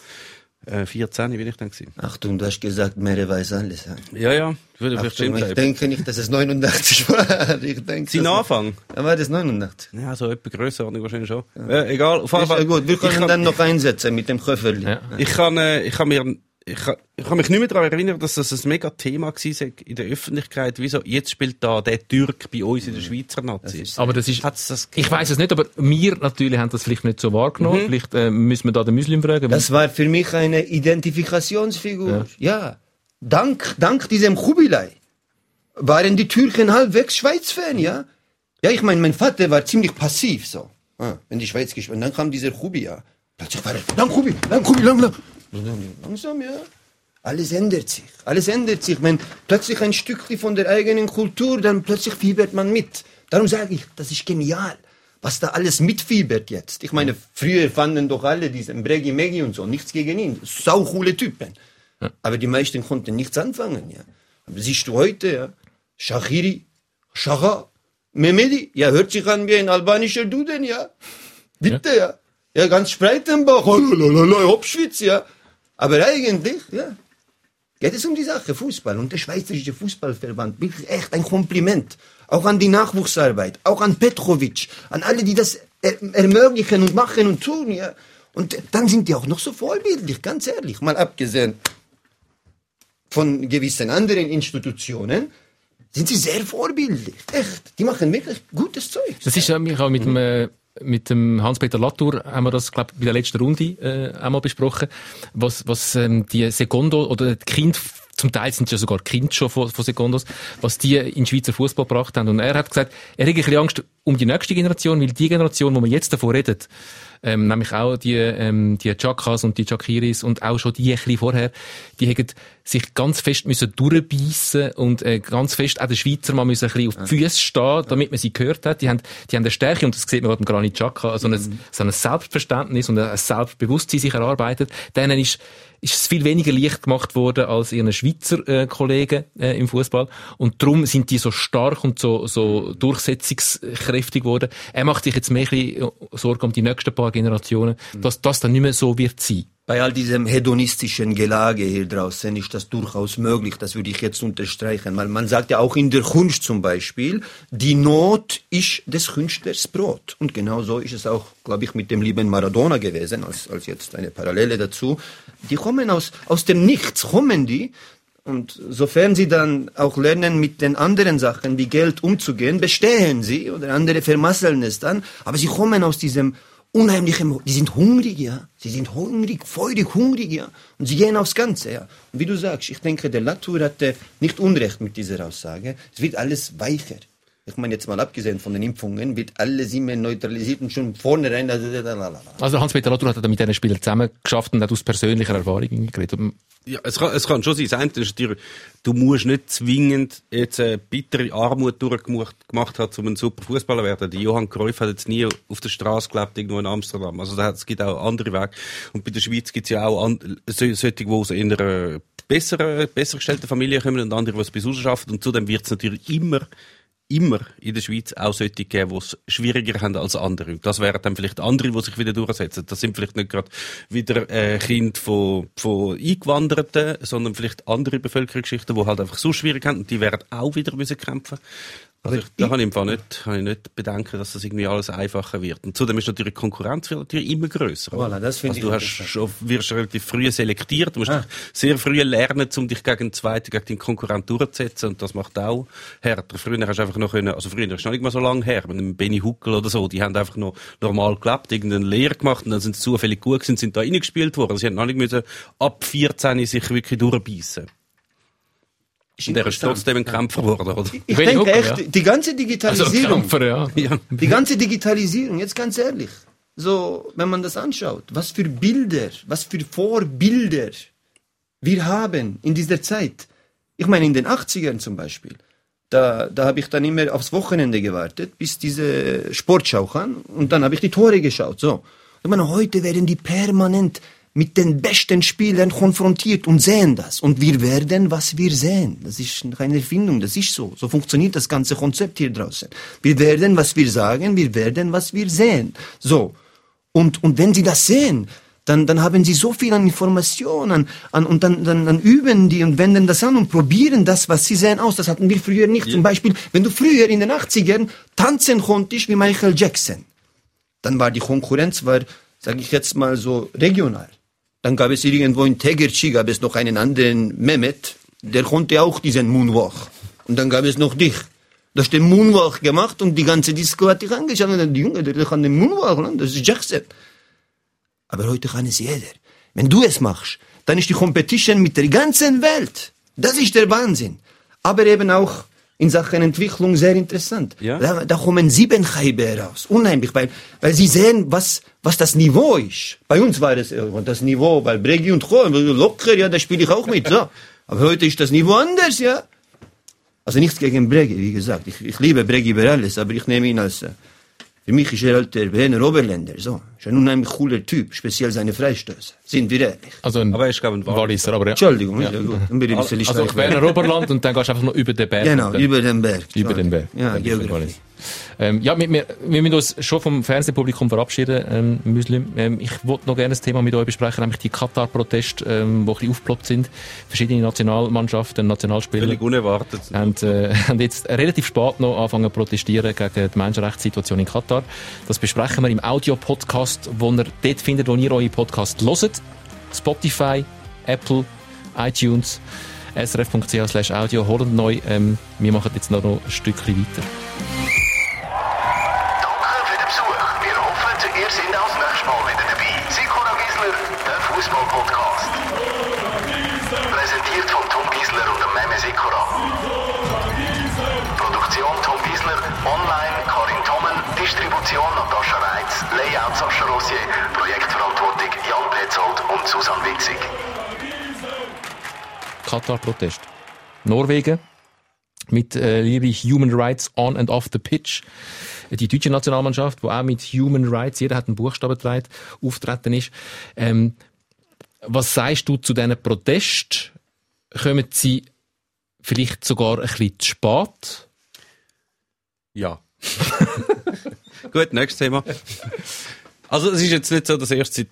Äh, 14 bin ich dann gewesen. Achtung, du hast gesagt, Mere weiß alles. Ja. Ja, ja, würde Achtung, stimmt. ich denke nicht, dass es 89 war. [laughs] Ich denke, Sein das- Anfang? Ja, war das 89? Ja, so etwa Grössenordnung wahrscheinlich schon. Ja. egal, auf jeden Ist ja Fall. gut, wir ich können kann, dann noch einsetzen mit dem Köfferli. Ja. Ich kann, äh, ich kann mir, ich kann, ich kann mich nicht mehr daran erinnern, dass das ein mega Thema war in der Öffentlichkeit. Wieso? Jetzt spielt da der Türk bei uns in der Schweizer Nazis. Aber das ist, Hat's das ich weiß es nicht, aber wir natürlich haben das vielleicht nicht so wahrgenommen. Vielleicht äh, müssen wir da den Muslim fragen. Das war für mich eine Identifikationsfigur. Ja. Dank, dank diesem Kubilai waren die Türken halbwegs Schweiz-Fan, ja. Ja, ich meine, mein Vater war ziemlich passiv, so. Ah, wenn die Schweiz gespielt, und dann kam dieser Kubi, ja. Plötzlich war er, lang Kubi, lang Kubi, lang, lang. Langsam, ja. Alles ändert sich, alles ändert sich. Wenn plötzlich ein Stückchen von der eigenen Kultur, dann plötzlich fiebert man mit. Darum sage ich, das ist genial, was da alles mitfiebert jetzt. Ich meine, früher fanden doch alle diesen Bregi Megi und so, nichts gegen ihn. Sau coole Typen. Aber die meisten konnten nichts anfangen, ja. Aber siehst du heute, ja, Shahiri, Shaha, Mehmedi, ja, hört sich an wie ein albanischer Duden, ja. Bitte, ja. Ja, ganz Spreitenbach, Hauptschwitz, ja. Aber eigentlich, ja, geht es um die Sache, Fußball. Und der Schweizerische Fußballverband, wirklich echt ein Kompliment. Auch an die Nachwuchsarbeit, auch an Petrovic, an alle, die das er ermöglichen und machen und tun, ja. Und dann sind die auch noch so vorbildlich, ganz ehrlich. Mal abgesehen von gewissen anderen Institutionen, sind sie sehr vorbildlich. Echt. Die machen wirklich gutes Zeug. Das ist ja mich auch mit dem, äh, mit dem Hans-Peter Latour haben wir das, glaube bei der letzten Runde äh, einmal besprochen, was, was ähm, die Secondo oder die Kind zum Teil sind es ja sogar Kind schon von, von Secondos, was die in den Schweizer Fußball gebracht haben. Und er hat gesagt, er hat ein bisschen Angst um die nächste Generation, weil die Generation, wo man jetzt davon redet, ähm, nämlich auch die, ähm, die Chakas und die Chakiris und auch schon die ein bisschen vorher, die haben sich ganz fest müssen durchbeissen und äh, ganz fest auch der Schweizer mal müssen ein bisschen auf die Füße stehen, damit man sie gehört hat. Die haben, die haben eine Stärke, und das sieht man gerade im Granit Xhaka, also ein, so ein Selbstverständnis und ein Selbstbewusstsein sich erarbeitet. Denen ist, ist es viel weniger leicht gemacht worden als ihren Schweizer äh, Kollegen äh, im Fußball und darum sind die so stark und so, so durchsetzungskräftig geworden. Er macht sich jetzt mehr bisschen Sorgen um die nächsten paar Generationen, dass das dann nicht mehr so wird sein. Bei all diesem hedonistischen Gelage hier draußen ist das durchaus möglich. Das würde ich jetzt unterstreichen. Weil man sagt ja auch in der Kunst zum Beispiel, die Not ist des Künstlers Brot. Und genau so ist es auch, glaube ich, mit dem lieben Maradona gewesen, als, als jetzt eine Parallele dazu. Die kommen aus, aus dem Nichts, kommen die. Und sofern sie dann auch lernen, mit den anderen Sachen wie Geld umzugehen, bestehen sie oder andere vermasseln es dann. Aber sie kommen aus diesem unheimlichen, die sind hungrig, ja. Sie sind hungrig, feurig hungrig, ja. Und sie gehen aufs Ganze, ja. Und wie du sagst, ich denke, der Latour hatte nicht Unrecht mit dieser Aussage. Es wird alles weicher. Ich meine, jetzt mal abgesehen von den Impfungen, wird alles immer neutralisiert und schon vornherein. Also Hans-Peter Latour hat mit diesen Spielern zusammen geschafft und hat aus persönlicher Erfahrung geredet. Ja, es kann, es kann schon sein. Das eine ist natürlich, du musst nicht zwingend jetzt eine bittere Armut durchgemacht gemacht haben, um ein super Fußballer zu werden. Die Johann Cruyff hat jetzt nie auf der Straße gelebt, irgendwo in Amsterdam. Also da es gibt auch andere Wege. Und bei der Schweiz gibt es ja auch an, so, solche, die aus einer besseren, besser gestellten Familie kommen und andere, die es bis schaffen. Und zudem wird es natürlich immer immer in der Schweiz auch solche geben, die es schwieriger haben als andere. Und das wären dann vielleicht andere, die sich wieder durchsetzen. Das sind vielleicht nicht gerade wieder äh, Kinder von, von Eingewanderten, sondern vielleicht andere Bevölkerungsschichten, die halt einfach so schwierig haben und die werden auch wieder müssen kämpfen also ich, da habe ich im Fall nicht, habe ich nicht bedenken, dass das irgendwie alles einfacher wird. Und zudem ist natürlich die Konkurrenz natürlich immer grösser. Voilà, das finde also ich du hast schon, wirst relativ früh selektiert, du musst Ah. dich sehr früh lernen, um dich gegen den zweiten, gegen den Konkurrent durchzusetzen und das macht auch härter. Früher hast du einfach noch können, also früher ist noch nicht mal so lange her, mit einem Benny Huckel oder so, die haben einfach noch normal gelebt, irgendeine Lehre gemacht und dann sind sie zufällig gut gewesen, sind da reingespielt worden. Sie haben noch nicht müssen ab 14 sich wirklich durchbeissen. Und er ist trotzdem ein Kämpfer geworden, oder? Ich Benny denke echt, ja. die ganze Also Digitalisierung. Kämpfer, ja. [laughs] Ja. Die ganze Digitalisierung, jetzt ganz ehrlich, so, wenn man das anschaut, was für Bilder, was für Vorbilder Wir haben in dieser Zeit, ich meine in den 80ern zum Beispiel, da, da habe ich dann immer aufs Wochenende gewartet, bis diese Sportschau kam und dann habe ich die Tore geschaut. So. Ich meine, heute werden die permanent mit den besten Spielern konfrontiert und sehen das. Und wir werden, was wir sehen. Das ist keine Erfindung, das ist so. So funktioniert das ganze Konzept hier draußen. Wir werden, was wir sagen, wir werden, was wir sehen. So. Und, und wenn Sie das sehen, dann, dann haben sie so viel an Informationen an, und dann, dann, dann üben die und wenden das an und probieren das, was sie sehen, aus. Das hatten wir früher nicht. Zum Beispiel, wenn du früher in den 80ern tanzen konntest wie Michael Jackson, dann war die Konkurrenz, war, sage ich jetzt mal so, regional. Dann gab es irgendwo in Tegerci, gab es noch einen anderen Mehmet, der konnte auch diesen Moonwalk. Und dann gab es noch dich. Du hast den Moonwalk gemacht und die ganze Disco hat dich angeschaut und die Junge, der kann den Moonwalk, das ist Jackson. Aber heute kann es jeder. Wenn du es machst, dann ist die Competition mit der ganzen Welt. Das ist der Wahnsinn. Aber eben auch in Sachen Entwicklung sehr interessant. Ja. Da, da kommen sieben Scheiben heraus. Unheimlich, weil, weil sie sehen, was, was das Niveau ist. Bei uns war das äh, das Niveau, weil Bregi und Co. locker, ja, da spiele ich auch mit. So. Aber heute ist das Niveau anders, ja. Also nichts gegen Bregi, wie gesagt. Ich, ich liebe Bregi über alles, aber ich nehme ihn als, äh, für mich ist er halt der Werner Oberländer, so. Ist ein unheimlich cooler Typ, speziell seine Freistöße. Sind wir ehrlich. Also ein Aber er ist, glaube ich, ein Walliser, aber ja. Entschuldigung, ja. gut. Dann bin ich ein bisschen Also steif. Werner Oberland und dann gehst du einfach noch über den Berg. Genau, über den Berg. Über den Berg. Ja, Geografie. Ähm, ja, wir, wir, wir müssen uns schon vom Fernsehpublikum verabschieden, ähm, Muslim. Ähm, ich wollte noch gerne ein Thema mit euch besprechen, nämlich die Katar-Proteste, ähm, die ein bisschen aufgeploppt sind. Verschiedene Nationalmannschaften, Nationalspieler Völlig unerwartet. haben, äh, [laughs] haben jetzt relativ spät noch angefangen zu protestieren gegen die Menschenrechtssituation in Katar. Das besprechen wir im Audio-Podcast, wo ihr dort findet, wo ihr eure Podcast hört. Spotify, Apple, iTunes, srf.ch slash audio, holt neu. Ähm, wir machen jetzt noch ein Stückchen weiter. Susan Witzig. Katar-Protest. Norwegen mit äh, liebe Human Rights on and off the pitch. Die deutsche Nationalmannschaft, wo auch mit Human Rights, jeder hat einen Buchstaben getragen, auftreten ist. Ähm, was sagst du zu diesen Protest? Kommen sie vielleicht sogar ein bisschen zu spät? Ja. [laughs] Gut, nächstes Thema. Also es ist jetzt nicht so, dass erst seit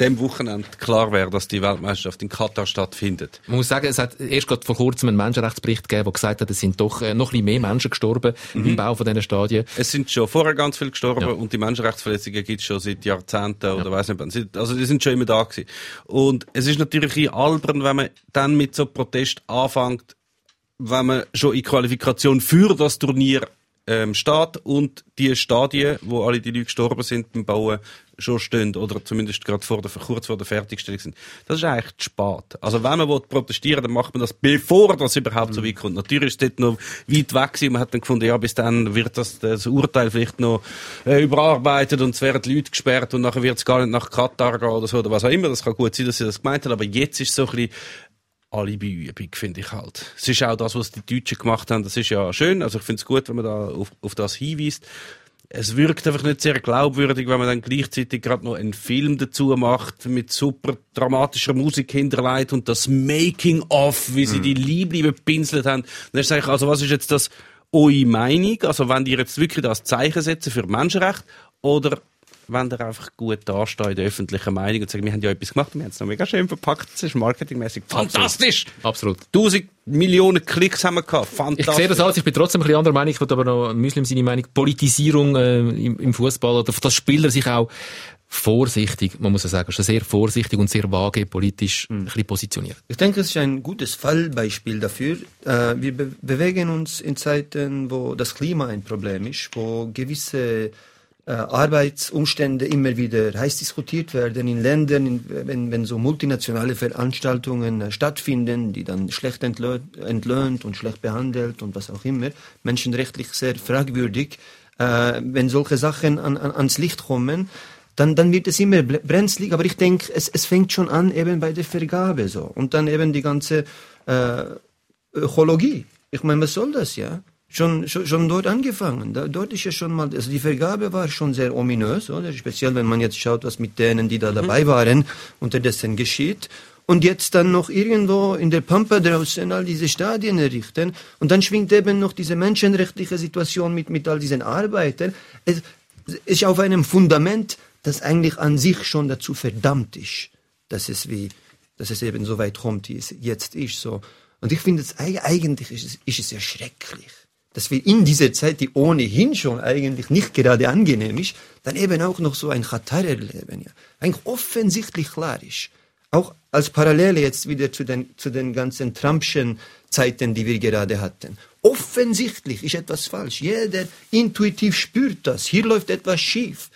dem Wochenende klar wäre, dass die Weltmeisterschaft in Katar stattfindet. Man muss sagen, es hat erst gerade vor kurzem einen Menschenrechtsbericht gegeben, der gesagt hat, es sind doch äh, noch ein bisschen mehr Menschen gestorben im Bau von diesen Stadien. Es sind schon vorher ganz viele gestorben Ja. und die Menschenrechtsverletzungen gibt es schon seit Jahrzehnten oder weiß nicht Also die sind schon immer da gewesen. Und es ist natürlich ein albern, wenn man dann mit so Protest anfängt, wenn man schon in Qualifikation für das Turnier ähm, steht und die Stadien, wo alle die Leute gestorben sind beim Bauen, schon stehen oder zumindest gerade vor der, kurz vor der Fertigstellung sind. Das ist eigentlich zu spät. Also wenn man will protestieren dann macht man das, bevor das überhaupt so weit kommt. Natürlich ist es dort noch weit weg gewesen. Man hat dann gefunden, ja, bis dann wird das, das Urteil vielleicht noch äh, überarbeitet und es werden die Leute gesperrt und nachher wird es gar nicht nach Katar gehen oder so oder was auch immer. Das kann gut sein, dass sie das gemeint haben, aber jetzt ist es so ein bisschen Alibi-Übung, finde ich halt. Es ist auch das, was die Deutschen gemacht haben, das ist ja schön. Also ich finde es gut, wenn man da auf, auf das hinweist. Es wirkt einfach nicht sehr glaubwürdig, wenn man dann gleichzeitig gerade noch einen Film dazu macht, mit super dramatischer Musik hinterlegt und das Making-of, wie sie die Liebli bepinselt haben. Dann ist eigentlich, also was ist jetzt das eure Meinung? Also wenn ihr jetzt wirklich das Zeichen setzen für Menschenrecht oder wenn ihr einfach gut dasteht in der öffentlichen Meinung und sagt, wir haben ja etwas gemacht, wir haben es noch mega schön verpackt, es ist marketingmäßig fantastisch. Absolut. Tausend Millionen Klicks haben wir gehabt, Ich fantastisch. sehe das alles, ich bin trotzdem ein bisschen anderer Meinung, ich würde aber noch Muslim seine Meinung, Politisierung äh, im, im Fußball oder dass Spieler sich auch vorsichtig, man muss ja sagen, schon sehr vorsichtig und sehr vage politisch ein bisschen positionieren. Ich denke, es ist ein gutes Fallbeispiel dafür. Äh, wir be bewegen uns in Zeiten, wo das Klima ein Problem ist, wo gewisse äh, Arbeitsumstände immer wieder heiß diskutiert werden in Ländern, in, wenn, wenn so multinationale Veranstaltungen äh, stattfinden, die dann schlecht entlöhnt, entlöhnt und schlecht behandelt und was auch immer, menschenrechtlich sehr fragwürdig. Äh, wenn solche Sachen an, an, ans Licht kommen, dann, dann wird es immer brenzlig. Aber ich denke, es, es fängt schon an eben bei der Vergabe so. Und dann eben die ganze äh, Ökologie. Ich meine, was soll das, ja? Schon, schon, schon dort angefangen. Da, dort ist ja schon mal, also die Vergabe war schon sehr ominös, oder? Speziell, wenn man jetzt schaut, was mit denen, die da dabei waren, unterdessen geschieht. Und jetzt dann noch irgendwo in der Pampa draußen all diese Stadien errichten. Und dann schwingt eben noch diese menschenrechtliche Situation mit, mit all diesen Arbeitern. Es ist auf einem Fundament, das eigentlich an sich schon dazu verdammt ist, dass es wie, dass es eben so weit kommt, wie es jetzt ist, so. Und ich finde eigentlich ist es, ist es ja schrecklich, dass wir in dieser Zeit, die ohnehin schon eigentlich nicht gerade angenehm ist, dann eben auch noch so ein Qatar erleben, ja. Eigentlich offensichtlich klar ist. Auch als Parallele jetzt wieder zu den, zu den ganzen Trumpschen Zeiten, die wir gerade hatten. Offensichtlich ist etwas falsch. Jeder intuitiv spürt das. Hier läuft etwas schief.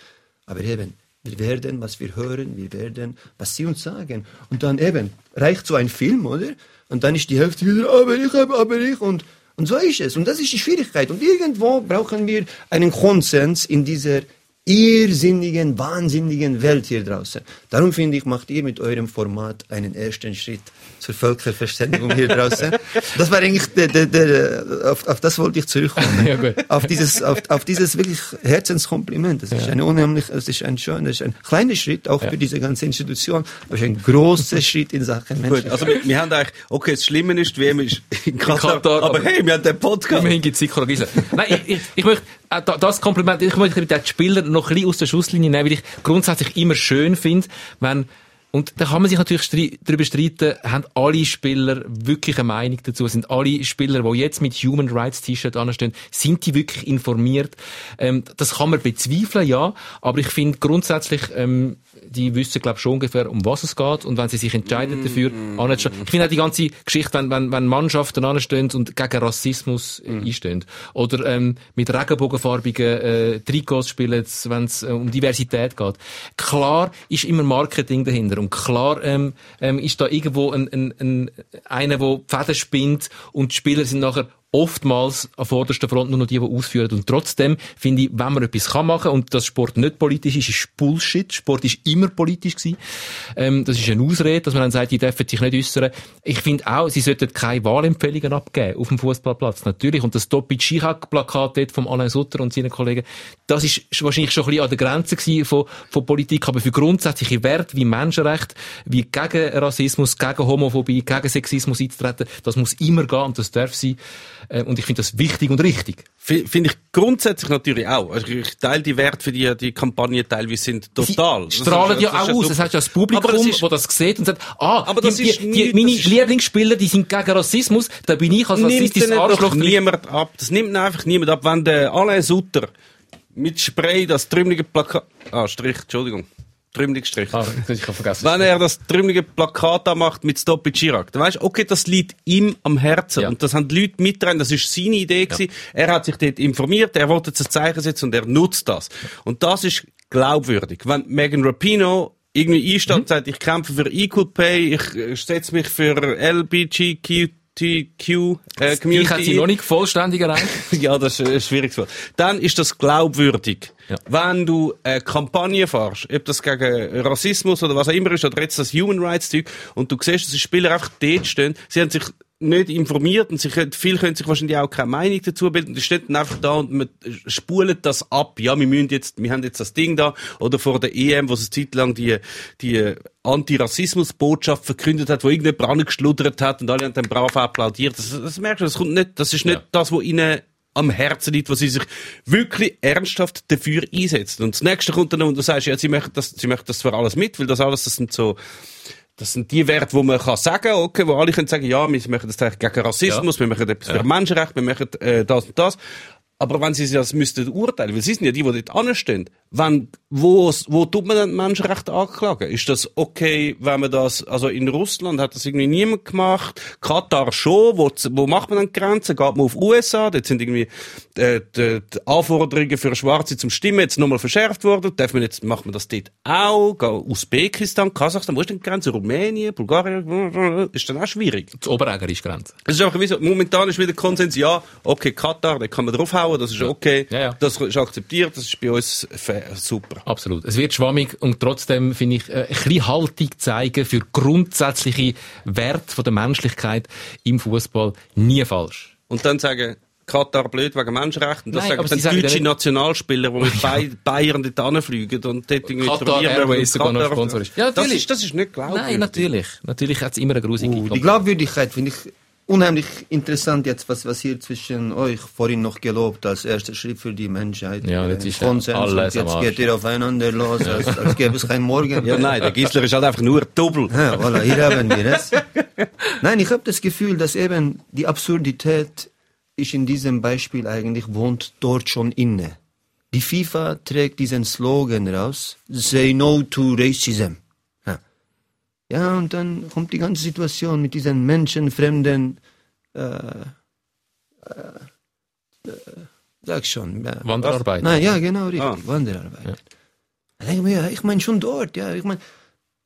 Aber eben, wir werden, was wir hören, wir werden, was sie uns sagen. Und dann eben, reicht so ein Film, oder? Und dann ist die Hälfte wieder, aber ich, aber ich. Und, und so ist es. Und das ist die Schwierigkeit. Und irgendwo brauchen wir einen Konsens in dieser irrsinnigen, wahnsinnigen Welt hier draußen. Darum finde ich, macht ihr mit eurem Format einen ersten Schritt zur Völkerverständigung hier draußen. Das war eigentlich, der, der, der, auf, auf das wollte ich zurückkommen. [laughs] Ja, gut. Auf dieses, auf, auf dieses wirklich Herzenskompliment. Das ist ein unheimlich, das ist ein schöner, das ist ein kleiner Schritt auch für diese ganze Institution, aber es ist ein großer Schritt in Sachen Gut, Menschen. also wir, wir haben eigentlich, okay, das Schlimme ist, die WM ist in Katar, Katar, aber aber- hey, wir haben den Podcast. Immerhin gibt es Gisela. Nein, ich, ich, ich möchte äh, da- das Kompliment, ich möchte die Spieler noch ein bisschen aus der Schusslinie nehmen, weil ich grundsätzlich immer schön finde, wenn und da kann man sich natürlich strei- darüber streiten, haben alle Spieler wirklich eine Meinung dazu? Sind alle Spieler, die jetzt mit Human Rights T-Shirt anstehen, sind die wirklich informiert? Ähm, das kann man bezweifeln, ja. Aber ich finde grundsätzlich, ähm, die wissen, glaube schon ungefähr, um was es geht. Und wenn sie sich entscheiden dafür, anzustehen. Ich finde auch die ganze Geschichte, wenn, wenn, wenn Mannschaften anstehen und gegen Rassismus äh, einstehen. Oder ähm, mit regenbogenfarbigen äh, Trikots spielen, wenn es äh, um Diversität geht. Klar ist immer Marketing dahinter. Und klar ähm, ähm, ist da irgendwo ein, ein, ein, einer, der Fäden spinnt und die Spieler sind nachher oftmals an vorderster Front nur noch die, die ausführen. Und trotzdem finde ich, wenn man etwas kann machen und das Sport nicht politisch ist, ist Bullshit. Sport ist immer politisch gewesen. Ähm, das ist eine Ausrede, dass man dann sagt, die dürfen sich nicht äußern. Ich finde auch, sie sollten keine Wahlempfehlungen abgeben auf dem Fußballplatz. Natürlich. Und das Topi Chirac-Plakat dort vom Alain Sutter und seinen Kollegen, das ist wahrscheinlich schon ein bisschen an der Grenze von, von Politik. Aber für grundsätzliche Werte wie Menschenrecht, wie gegen Rassismus, gegen Homophobie, gegen Sexismus einzutreten, das muss immer gehen und das darf sein. Äh, Und ich finde das wichtig und richtig. Finde ich grundsätzlich natürlich auch. Also ich teile die Werte für die, die Kampagne teilweise sind total. Sie strahlen Das ja ist- das auch aus. Es hat ja das Publikum, das ist- das das sieht und sagt, ah, Aber die, das ist die, die, meine das Lieblingsspieler, die sind gegen Rassismus, da bin ich als nimmt rassistisches Arschloch. doch niemand ab. Das nimmt einfach niemand ab. Wenn der Alain Sutter mit Spray das trümmelige Plakat... Ah, Strich, Entschuldigung. Trümmelig Strich. Ah, ich habe vergessen. Wenn er das trümmelige Plakat da macht mit Stop it Chirac, dann weißt du, okay, das liegt ihm am Herzen. Ja. Und das haben die Leute mitgetragen, das ist seine Idee gewesen. Er hat sich dort informiert, er wollte jetzt ein Zeichen setzen und er nutzt das. Und das ist glaubwürdig. Wenn Megan Rapinoe irgendwie einsteht und sagt, ich kämpfe für Equal Pay, ich äh, setze mich für LBGTQ äh, Ich hätte sie noch nicht vollständig erreicht. [laughs] Ja, das ist ein schwieriges Wort. Dann ist das glaubwürdig. Ja. Wenn du eine Kampagne fährst, ob das gegen Rassismus oder was auch immer ist, oder jetzt das Human Rights Zeug, und du siehst, dass die Spieler einfach dort stehen, sie haben sich nicht informiert und können, viele können sich wahrscheinlich auch keine Meinung dazu bilden. Die stehen dann einfach da und man spulen das ab. Ja, wir müssen jetzt, wir haben jetzt das Ding da. Oder vor der EM, wo es eine Zeit lang die, die Antirassismus-Botschaft verkündet hat, wo irgendjemand angeschluddert hat und alle haben dann brav applaudiert. Das, das merkst du, das kommt nicht, das ist nicht Ja. das, was ihnen am Herzen liegt, wo sie sich wirklich ernsthaft dafür einsetzen. Und das nächste kommt dann, und du sagst, ja, sie möchten das, sie möchten das für alles mit, weil das alles, das sind so, das sind die Werte, wo man kann sagen, okay, wo alle können sagen, ja, wir machen das gegen Rassismus, wir machen etwas für Menschenrechte, wir machen äh, das und das. Aber wenn sie das müssten urteilen, weil sie sind ja die, die dort anstehen, wenn, wo, wo tut man dann Menschenrechte anklagen? Ist das okay, wenn man das, also in Russland hat das irgendwie niemand gemacht, Katar schon, wo, wo macht man dann Grenzen? Geht man auf USA? Dort sind irgendwie, äh, die, die Anforderungen für Schwarze zum Stimmen jetzt nochmal verschärft worden. Darf man jetzt, macht man das dort auch? Geht Usbekistan, Kasachstan, wo ist denn die Grenze? Rumänien, Bulgarien? Ist dann auch schwierig. Das Oberäger ist Grenze. Es ist einfach wie so, momentan ist wieder Konsens, ja, okay, Katar, da kann man draufhauen, das ist okay, Ja, ja. das ist akzeptiert, das ist bei uns fair. Äh, super. Absolut. Es wird schwammig und trotzdem finde ich äh, ein bisschen Haltung zeigen für grundsätzliche Werte von der Menschlichkeit im Fußball nie falsch. Und dann sagen, Katar blöd wegen Menschenrechten. Das Nein, sagen aber dann sie sagen deutsche ja Nationalspieler, die mit [laughs] Bay- Bayern dort hinfliegen und dort irgendwie trainieren Airways und sogar noch Sponsor ist. Ja, das natürlich. ist, das ist nicht glaubwürdig. Nein, natürlich. Natürlich hat es immer eine grusige Uh, die Glaubwürdigkeit finde ich unheimlich interessant jetzt, was, was hier zwischen euch vorhin noch gelobt als erster Schritt für die Menschheit. Ja, jetzt Äh, ist ja Konsens alles und jetzt geht ihr aufeinander los, als, als gäbe es kein Morgen. Ja, nein, der Gisler ist halt einfach nur doppel. Ja, voilà, hier haben wir es. Nein, ich habe das Gefühl, dass eben die Absurdität ist in diesem Beispiel eigentlich wohnt dort schon inne. Die FIFA trägt diesen Slogan raus, Say no to racism. Ja, und dann kommt die ganze Situation mit diesen menschenfremden, äh, äh, sag schon, ja. Wanderarbeit. Nein, ja, genau, richtig, Ah. Wanderarbeit. Ja, ich meine schon dort, ja, ich meine,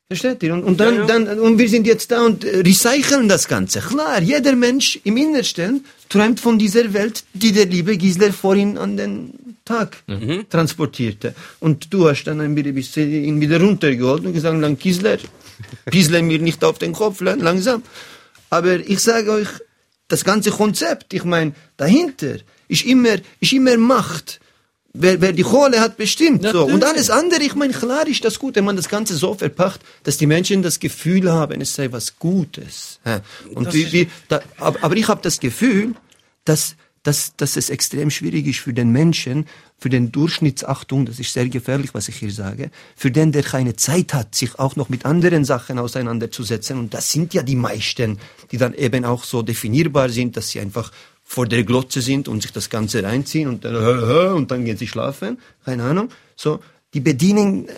versteht ihr? Und, und dann, dann, und wir sind jetzt da und äh, recyceln das Ganze. Klar, jeder Mensch im Innersten träumt von dieser Welt, die der liebe Gisler vorhin an den Tag transportierte. Und du hast dann ein bisschen ihn wieder runtergeholt und gesagt, lang Gisler, Gisler mir nicht auf den Kopf, lang- langsam. Aber ich sage euch, das ganze Konzept, ich meine, dahinter ist immer, ist immer Macht. Wer, wer die Kohle hat, bestimmt. So. Und alles andere, ich meine, klar ist das gut, wenn man das Ganze so verpackt, dass die Menschen das Gefühl haben, es sei was Gutes. Und wie, wie, da, aber, aber ich habe das Gefühl, dass, dass, dass es extrem schwierig ist für den Menschen, für den Durchschnittsachtung, das ist sehr gefährlich, was ich hier sage, für den, der keine Zeit hat, sich auch noch mit anderen Sachen auseinanderzusetzen. Und das sind ja die meisten, die dann eben auch so definierbar sind, dass sie einfach vor der Glotze sind und sich das Ganze reinziehen und dann, und dann gehen sie schlafen. Keine Ahnung. So, die bedienen äh,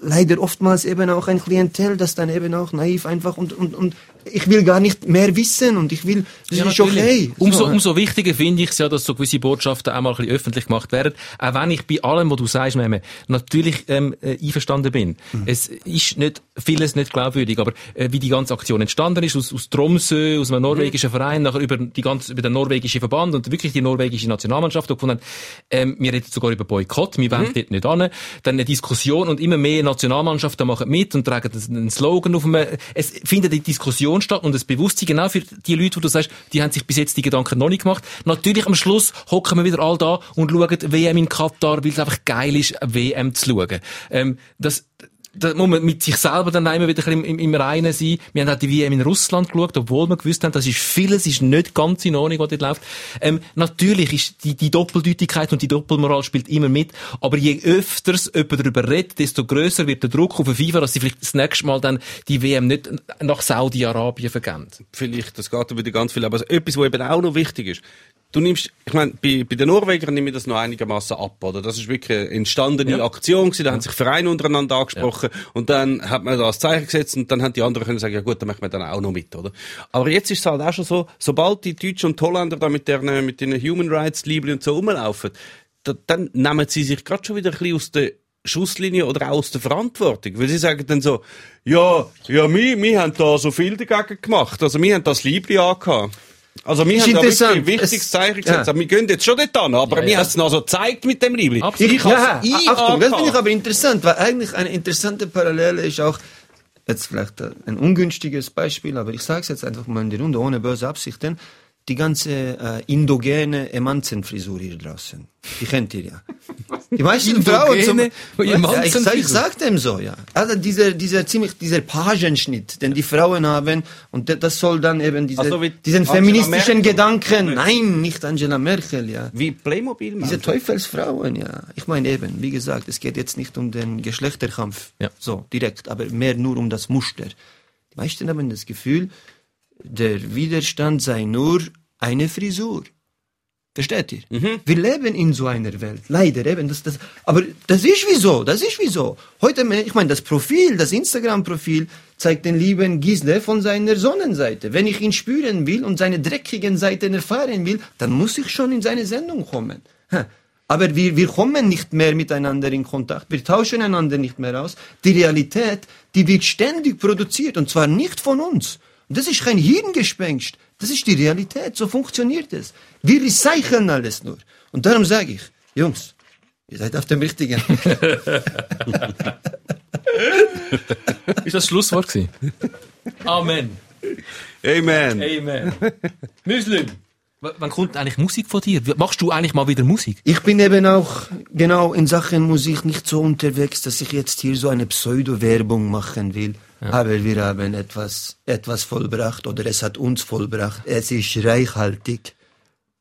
leider oftmals eben auch ein Klientel, das dann eben auch naiv einfach und, und, und ich will gar nicht mehr wissen und ich will, das Ja, ist okay. Umso, So, umso wichtiger finde ich es ja, dass so gewisse Botschaften auch mal ein bisschen öffentlich gemacht werden. Auch wenn ich bei allem, was du sagst, Meme, natürlich ähm, äh, einverstanden bin. Mhm. Es ist nicht vieles nicht glaubwürdig, aber äh, wie die ganze Aktion entstanden ist, aus, aus Tromsø, aus einem norwegischen Mhm. Verein, nachher über, die ganze, über den norwegischen Verband und wirklich die norwegische Nationalmannschaft, die gefunden haben, ähm, wir reden sogar über Boykott, wir Mhm. wollen dort nicht an. Dann eine Diskussion und immer mehr Nationalmannschaften machen mit und tragen einen Slogan auf einem, es findet eine Diskussion statt und das Bewusstsein genau für die Leute, wo du sagst, die haben sich bis jetzt die Gedanken noch nicht gemacht. Natürlich am Schluss hocken wir wieder all da und schauen WM in Katar, weil es einfach geil ist, WM zu schauen. Ähm, das, da muss man mit sich selber dann immer wieder im, im, im Reinen sein. Wir haben auch die WM in Russland geschaut, obwohl wir gewusst haben, das ist vieles, ist nicht ganz in Ordnung, was dort läuft. Ähm, natürlich ist die, die Doppeldeutigkeit und die Doppelmoral spielt immer mit, aber je öfters jemand darüber redet, desto grösser wird der Druck auf die FIFA, dass sie vielleicht das nächste Mal dann die WM nicht nach Saudi-Arabien vergeben. Vielleicht, das geht wieder ganz viel. Aber etwas, was eben auch noch wichtig ist. Du nimmst, ich meine, bei, bei den Norwegern nehme ich das noch einigermaßen ab, oder? Das ist wirklich eine entstandene Aktion gewesen, da haben sich Vereine untereinander angesprochen und dann hat man da das Zeichen gesetzt und dann haben die anderen können sagen, ja gut, dann machen wir dann auch noch mit, oder? Aber jetzt ist es halt auch schon so, sobald die Deutschen und Holländer da mit der, mit den Human Rights Liebling und so rumlaufen, da, dann nehmen sie sich gerade schon wieder ein bisschen aus der Schusslinie oder auch aus der Verantwortung. Weil sie sagen dann so, ja, ja, wir, wir haben da so viel dagegen gemacht. Also wir haben das Liebling angehabt. Also wir haben wirklich ein wichtiges Es- Zeichen gesetzt. ja. Aber wir gehen jetzt schon dort an, aber Ja, wir ja. haben es noch so gezeigt mit dem Liebling. Ich ja, ich Achtung, das finde ich aber interessant, weil eigentlich eine interessante Parallele ist auch, jetzt vielleicht ein ungünstiges Beispiel, aber ich sage es jetzt einfach mal in die Runde, ohne böse Absichten, die ganze äh, indogene Emanzenfrisur hier draußen. Die kennt ihr ja. Die meisten Frauen zum, ja, ich, sag, ich sag dem so, ja. Also dieser, dieser ziemlich, dieser Pagenschnitt, den die Frauen haben, und das soll dann eben diese, Also diesen Angela feministischen Merkel. Gedanken, nein, nicht Angela Merkel, ja. Wie Playmobil, Mann. Diese Teufelsfrauen, ja. Ich meine eben, wie gesagt, es geht jetzt nicht um den Geschlechterkampf, Ja. so direkt, aber mehr nur um das Muster. Die meisten haben das Gefühl, der Widerstand sei nur eine Frisur. Versteht ihr? Wir leben in so einer Welt. Leider eben. Das, das, aber das ist wieso. Das ist wieso. Heute, ich meine, das Profil, das Instagram-Profil zeigt den lieben Gisle von seiner Sonnenseite. Wenn ich ihn spüren will und seine dreckigen Seiten erfahren will, dann muss ich schon in seine Sendung kommen. Aber wir, wir kommen nicht mehr miteinander in Kontakt. Wir tauschen einander nicht mehr aus. Die Realität, die wird ständig produziert und zwar nicht von uns. Und das ist kein Hirngespenst. Das ist die Realität. So funktioniert es. Wir recyceln alles nur. Und darum sage ich, Jungs, Ihr seid auf dem richtigen. [laughs] Ist das Schlusswort gewesen? Amen. Amen. Amen. [laughs] Muslim. W- Wann kommt eigentlich Musik von dir? Machst du eigentlich mal wieder Musik? Ich bin eben auch genau in Sachen Musik nicht so unterwegs, dass ich jetzt hier so eine Pseudo-Werbung machen will. Aber wir haben etwas, etwas vollbracht oder es hat uns vollbracht. Es ist reichhaltig.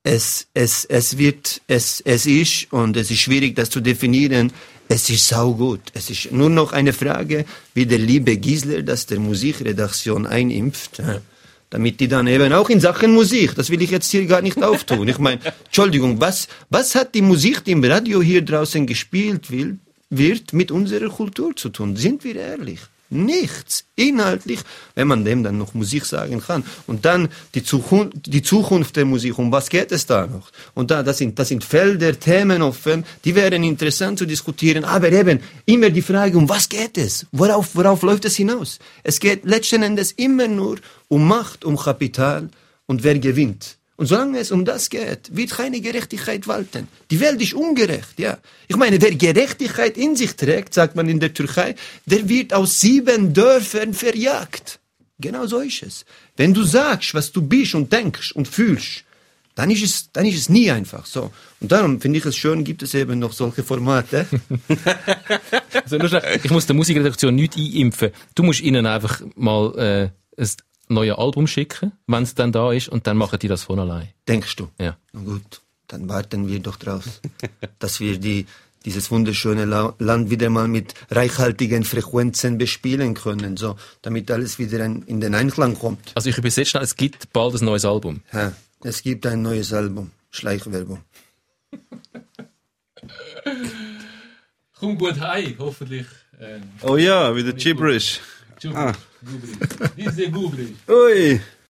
Es, es, es wird, es, es ist, und es ist schwierig, das zu definieren, es ist saugut. Es ist nur noch eine Frage, wie der liebe Giesler das der Musikredaktion einimpft. ja, Damit die dann eben auch in Sachen Musik, das will ich jetzt hier gar nicht auftun. Ich meine, Entschuldigung, was, was hat die Musik, die im Radio hier draußen gespielt wird, mit unserer Kultur zu tun? Sind wir ehrlich? Nichts. Inhaltlich, wenn man dem dann noch Musik sagen kann. Und dann die Zukunft, die Zukunft der Musik, um was geht es da noch? Und da, das sind, das sind Felder, Themen offen, die wären interessant zu diskutieren. Aber eben, immer die Frage, um was geht es? Worauf, worauf läuft es hinaus? Es geht letzten Endes immer nur um Macht, um Kapital und wer gewinnt. Und solange es um das geht, wird keine Gerechtigkeit walten. Die Welt ist ungerecht, ja. Ich meine, wer Gerechtigkeit in sich trägt, sagt man in der Türkei, der wird aus sieben Dörfern verjagt. Genau so ist es. Wenn du sagst, was du bist und denkst und fühlst, dann ist es, dann ist es nie einfach so. Und darum finde ich es schön, gibt es eben noch solche Formate. [laughs] Also ich muss der Musikredaktion nichts einimpfen. Du musst ihnen einfach mal äh, ein neues Album schicken, wenn es dann da ist, und dann machen die das von allein. Denkst du? Ja. Na gut, dann warten wir doch drauf, [laughs] dass wir die, dieses wunderschöne La Land wieder mal mit reichhaltigen Frequenzen bespielen können, so, damit alles wieder ein, in den Einklang kommt. Also ich übersetze schnell, es gibt bald ein neues Album. Ja, es gibt ein neues Album, Schleichwerbung. Komm gut heim, hoffentlich. Ähm, Oh ja, wieder gibberish. Deixa eu ver. Ah. Gubre. Dizer Oi.